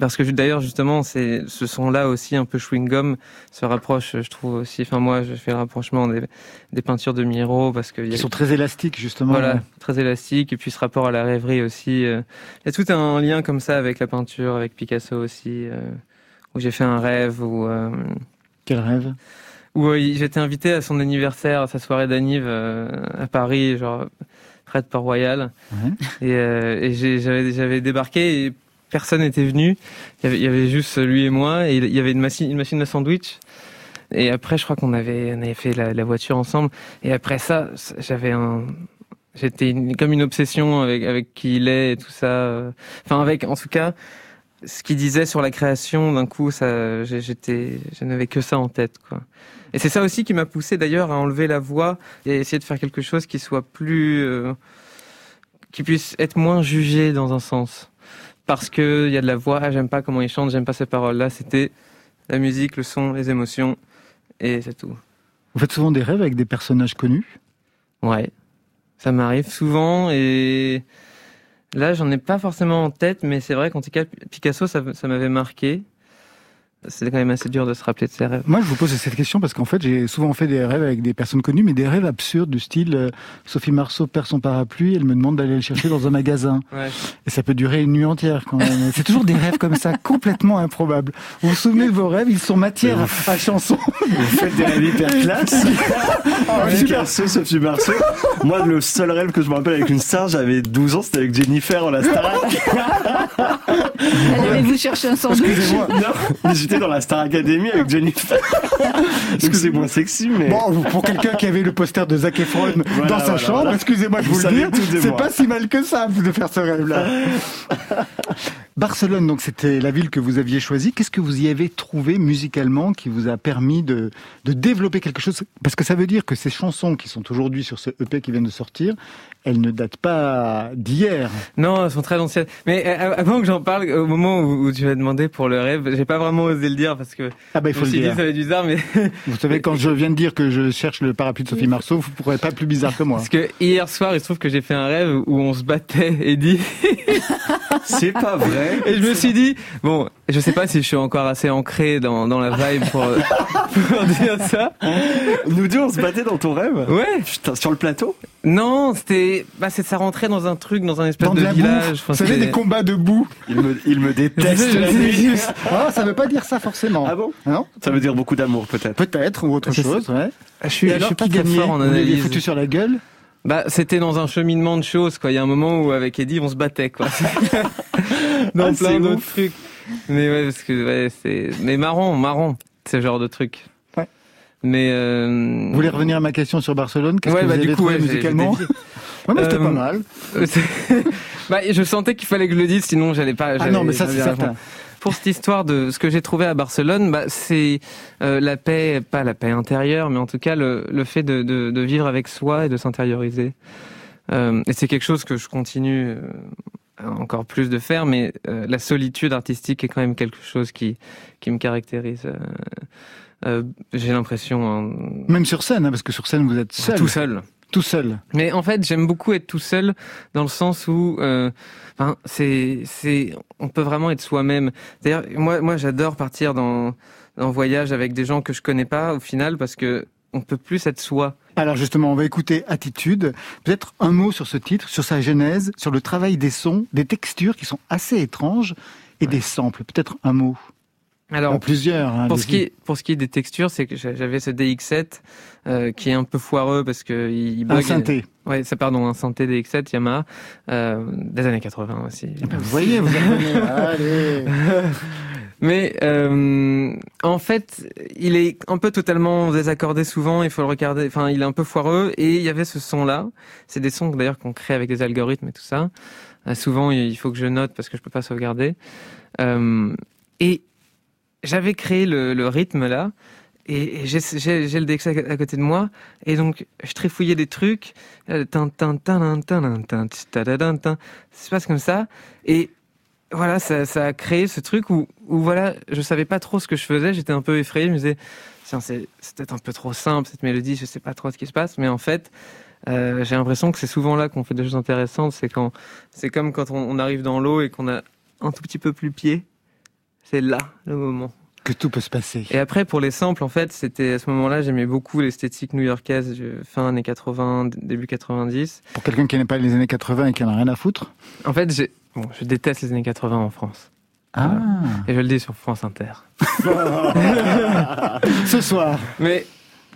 Speaker 3: Parce que d'ailleurs justement, c'est ce son-là aussi un peu chewing gum se rapproche, je trouve aussi. Enfin moi, je fais le rapprochement des, des peintures de Miro parce que il y a
Speaker 1: Ils sont très élastiques justement.
Speaker 3: voilà, très élastique et puis ce rapport à la rêverie aussi. euh, Il y a tout un lien comme ça avec la peinture, avec Picasso aussi, euh, où j'ai fait un rêve où euh,
Speaker 1: Quel rêve?
Speaker 3: où j'étais invité à son anniversaire, à sa soirée d'anniv à Paris, genre près de Port-Royal.
Speaker 1: Ouais.
Speaker 3: Et, euh, j'avais j'avais débarqué et personne n'était venu. Il y, avait, il y avait juste lui et moi et il y avait une machine, une machine à sandwich. Et après, je crois qu'on avait, on avait fait la, la voiture ensemble. Et après ça, j'avais un, j'étais comme une obsession avec avec qui il est et tout ça. Enfin, avec, en tout cas, ce qu'il disait sur la création. D'un coup, ça, j'étais, je n'avais que ça en tête, quoi. Et c'est ça aussi qui m'a poussé d'ailleurs à enlever la voix et essayer de faire quelque chose qui soit plus, euh, qui puisse être moins jugé dans un sens. Parce que il y a de la voix, ah, j'aime pas comment il chante, j'aime pas ces paroles-là. C'était la musique, le son, les émotions, et c'est tout.
Speaker 1: Vous faites souvent des rêves avec des personnages connus?
Speaker 3: Ouais, ça m'arrive souvent et là j'en ai pas forcément en tête, mais c'est vrai qu'en tout cas Picasso ça, ça m'avait marqué. C'est quand même assez dur de se rappeler de ses rêves.
Speaker 1: Moi, je vous pose cette question parce qu'en fait, j'ai souvent fait des rêves avec des personnes connues, mais des rêves absurdes du style euh, Sophie Marceau perd son parapluie, elle me demande d'aller le chercher dans un magasin.
Speaker 3: Ouais.
Speaker 1: Et ça peut durer une nuit entière quand même. C'est toujours des rêves comme ça, complètement improbables. Vous vous souvenez de vos rêves? Ils sont matière à, chanson.
Speaker 2: Vous faites des rêves hyper classe. Picasso, Sophie Marceau. Moi, le seul rêve que je me rappelle avec une star, j'avais 12 ans, c'était avec Jennifer en la Starac.
Speaker 4: Allez-vous chercher un sandwich
Speaker 1: Excusez-moi.
Speaker 2: Non, mais j'étais dans la Star Academy avec Jennifer. Moins sexy, mais.
Speaker 1: Bon, pour quelqu'un qui avait le poster de Zac Efron dans sa
Speaker 2: voilà,
Speaker 1: chambre,
Speaker 2: voilà.
Speaker 1: excusez-moi de
Speaker 2: Vous
Speaker 1: vous, le
Speaker 2: de
Speaker 1: c'est pas si mal que ça de faire ce rêve-là. Barcelone, donc c'était la ville que vous aviez choisie. Qu'est-ce que vous y avez trouvé musicalement qui vous a permis de, de développer quelque chose? Parce que ça veut dire que ces chansons qui sont aujourd'hui sur ce EP qui vient de sortir, elles ne datent pas d'hier.
Speaker 3: Non, elles sont très anciennes. Mais euh, avant que j'en parle, au moment où, tu m'as demandé pour le rêve, j'ai pas vraiment osé le dire parce que
Speaker 1: Ah bah il
Speaker 3: je
Speaker 1: faut
Speaker 3: me
Speaker 1: le
Speaker 3: suis dit
Speaker 1: dire.
Speaker 3: ça va être bizarre, mais
Speaker 1: Vous savez, quand je viens de dire que je cherche le parapluie de Sophie Marceau, vous pourrez pas plus bizarre que moi.
Speaker 3: parce que hier soir, il se trouve que j'ai fait un rêve où on se battait et dit
Speaker 2: C'est pas vrai.
Speaker 3: Et je me suis dit, bon, je sais pas si je suis encore assez ancré dans, dans la vibe pour, pour dire ça.
Speaker 2: Nous deux, on se battait dans ton rêve.
Speaker 3: Ouais.
Speaker 2: Putain, sur le plateau
Speaker 3: Non, c'était, bah, c'est ça rentrait dans un truc, dans un espèce
Speaker 1: Dans
Speaker 3: de,
Speaker 1: de la boue,
Speaker 3: village.
Speaker 1: vous savez, des combats de boue.
Speaker 2: Il me, il me
Speaker 3: Je
Speaker 2: déteste.
Speaker 3: sais, je
Speaker 2: la
Speaker 3: sais,
Speaker 2: nuit.
Speaker 3: juste.
Speaker 1: Ah, ça veut pas dire ça forcément.
Speaker 2: Ah bon
Speaker 1: Non
Speaker 2: Ça veut dire beaucoup d'amour, peut-être.
Speaker 1: Peut-être, ou autre
Speaker 3: Je sais.
Speaker 1: chose, ouais.
Speaker 3: Je suis, je suis pas
Speaker 1: qui
Speaker 3: très fort en
Speaker 1: Vous l'avez
Speaker 3: analyse.
Speaker 1: foutu sur la gueule
Speaker 3: Bah, c'était dans un cheminement de choses, quoi. Il y a un moment où, avec Eddie, on se battait, quoi. dans
Speaker 1: Ah, c'est
Speaker 3: plein d'autres trucs. Mais ouais, parce que, ouais, c'est, mais marrant, marrant, ce genre de truc.
Speaker 1: Ouais.
Speaker 3: Mais, euh...
Speaker 1: Vous voulez revenir à ma question sur Barcelone? Qu'est-ce
Speaker 3: Ouais,
Speaker 1: que
Speaker 3: bah,
Speaker 1: vous
Speaker 3: du coup, ouais,
Speaker 1: musicalement?
Speaker 3: j'ai
Speaker 1: Ouais, mais c'était
Speaker 3: Euh,
Speaker 1: pas mal.
Speaker 3: Euh, c'est- bah, je sentais qu'il fallait que je le dise, sinon j'allais pas.
Speaker 1: Ah non, mais ça, c'est certain.
Speaker 3: Pour cette histoire de ce que j'ai trouvé à Barcelone, bah, c'est euh, la paix, pas la paix intérieure, mais en tout cas le, le fait de, de, de vivre avec soi et de s'intérioriser. Euh, et c'est quelque chose que je continue euh, encore plus de faire, mais euh, la solitude artistique est quand même quelque chose qui, qui me caractérise. Euh, euh, j'ai l'impression hein,
Speaker 1: Même sur scène, hein, parce que sur scène, vous êtes seul.
Speaker 3: tout seul.
Speaker 1: Tout seul.
Speaker 3: Mais en fait, j'aime beaucoup être tout seul dans le sens où, euh, enfin, c'est, c'est, on peut vraiment être soi-même. D'ailleurs, moi, moi, j'adore partir dans, en voyage avec des gens que je connais pas au final parce que on peut plus être soi.
Speaker 1: Alors justement, on va écouter Attitude. Peut-être un mot sur ce titre, sur sa genèse, sur le travail des sons, des textures qui sont assez étranges et des samples. Peut-être un mot.
Speaker 3: Alors,
Speaker 1: plusieurs. hein,
Speaker 3: pour ce qui est, pour ce qui est des textures, c'est que j'a- j'avais ce DX7 euh, qui est un peu foireux parce que il, il.
Speaker 1: Un synthé.
Speaker 3: Ouais, c'est pardon, un synthé DX7 Yamaha euh, des années 80 aussi.
Speaker 1: Ah ben, vous voyez, vous. Allez.
Speaker 3: Mais euh, en fait, il est un peu totalement désaccordé souvent. Il faut le regarder. Enfin, il est un peu foireux. Et il y avait ce son-là. C'est des sons d'ailleurs qu'on crée avec des algorithmes et tout ça. Euh, souvent, il faut que je note parce que je peux pas sauvegarder. Euh, et j'avais créé le, le rythme là. Et, j'ai le DX à, à côté de moi. Et donc, je trifouillais des trucs. Euh. Ça se passe comme ça. Et voilà, ça, ça a créé ce truc où, où voilà, je savais pas trop ce que je faisais, j'étais un peu effrayé, je me disais, c'est peut-être un peu trop simple cette mélodie, je sais pas trop ce qui se passe, mais en fait, euh, j'ai l'impression que c'est souvent là qu'on fait des choses intéressantes, c'est quand, c'est comme quand on, on arrive dans l'eau et qu'on a un tout petit peu plus pied, c'est là le moment.
Speaker 1: Que tout peut se passer.
Speaker 3: Et après, pour les samples, en fait, c'était à ce moment-là, j'aimais beaucoup l'esthétique new-yorkaise, fin années 80, d- début 90.
Speaker 1: Pour quelqu'un qui n'aime pas les années 80 et qui en a rien à foutre.
Speaker 3: En fait, j'ai, bon, je déteste les années 80 en France.
Speaker 1: Ah.
Speaker 3: Et je le dis sur France Inter.
Speaker 1: Ce soir.
Speaker 3: Mais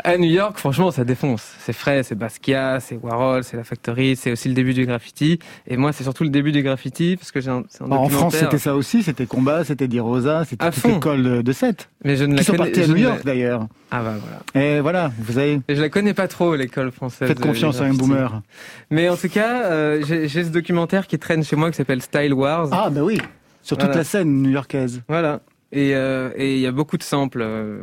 Speaker 3: à New York, franchement, ça défonce. C'est frais, c'est Basquiat, c'est Warhol, c'est la Factory, c'est aussi le début du graffiti. Et moi, c'est surtout le début du graffiti parce que j'ai un, un
Speaker 1: En France, c'était ça aussi. C'était Combat, c'était Di Rosa, c'était toute l'école de, de 7.
Speaker 3: Mais je ne
Speaker 1: Qui
Speaker 3: la
Speaker 1: sont
Speaker 3: connais.
Speaker 1: partis à New
Speaker 3: ne
Speaker 1: York d'ailleurs.
Speaker 3: Ah bah voilà.
Speaker 1: Et voilà, vous avez.
Speaker 3: Et je la connais pas trop l'école française.
Speaker 1: Faites confiance à un boomer.
Speaker 3: Mais en tout cas, euh, j'ai ce documentaire qui traîne chez moi qui s'appelle Style Wars.
Speaker 1: Ah, bah oui. Sur toute la scène new-yorkaise.
Speaker 3: Voilà. Et euh, et il y a beaucoup de samples euh,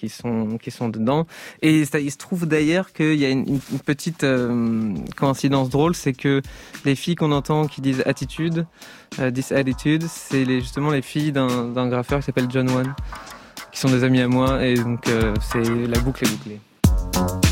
Speaker 3: qui sont qui sont dedans. Et ça, il se trouve d'ailleurs qu'il y a une, petite euh, coïncidence drôle, c'est que les filles qu'on entend qui disent attitude, euh, this attitude, c'est justement les filles d'un d'un graffeur qui s'appelle John One, qui sont des amis à moi. Et donc euh, c'est la boucle est bouclée.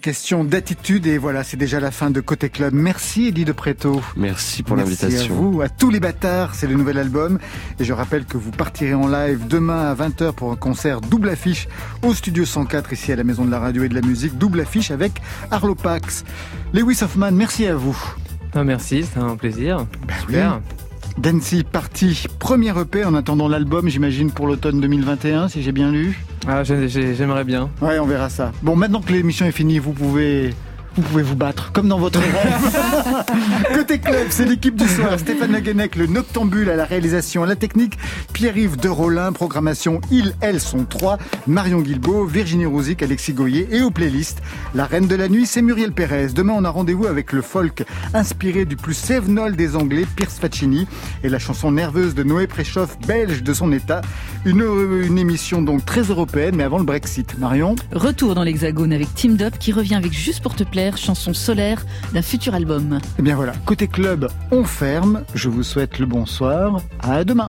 Speaker 1: Une question d'attitude et voilà, c'est déjà la fin de Côté Club. Merci Eddie de Préto.
Speaker 2: Merci pour
Speaker 1: Merci à
Speaker 2: l'invitation.
Speaker 1: vous, à tous les bâtards, c'est le nouvel album. Et je rappelle que vous partirez en live demain à 20h pour un concert double affiche au studio 104 ici à la Maison de la Radio et de la Musique. Double affiche avec Arlo Pax. Lewis Hoffman, merci à vous.
Speaker 3: Ah, merci, c'était un plaisir.
Speaker 1: Ben
Speaker 3: Super.
Speaker 1: Dancy, parti, premier EP en attendant l'album, j'imagine, pour l'automne 2021, si j'ai bien lu.
Speaker 3: Ah, j'ai- j'ai- j'aimerais bien.
Speaker 1: Ouais, on verra ça. Bon, maintenant que l'émission est finie, vous pouvez... Vous pouvez vous battre, comme dans votre rêve. Côté club, c'est l'équipe du soir. Stéphane Le Guenec, le noctambule à la réalisation, à la technique. Pierre-Yves de Rollin, programmation Il, Elle sont trois. Marion Guilbeault, Virginie Rouzic, Alexis Goyer et aux playlists. La reine de la nuit, c'est Muriel Pérez. Demain, on a rendez-vous avec le folk inspiré du plus sévenol des Anglais, Pierce Faccini, et la chanson nerveuse de Noé Préchoff, belge de son état. Une, une émission donc très européenne, mais avant le Brexit. Marion?
Speaker 4: Retour dans l'Hexagone avec Team Up qui revient avec Juste pour te plaire, chanson solaire d'un futur album.
Speaker 1: Eh bien voilà, côté club, on ferme. Je vous souhaite le bonsoir. À demain.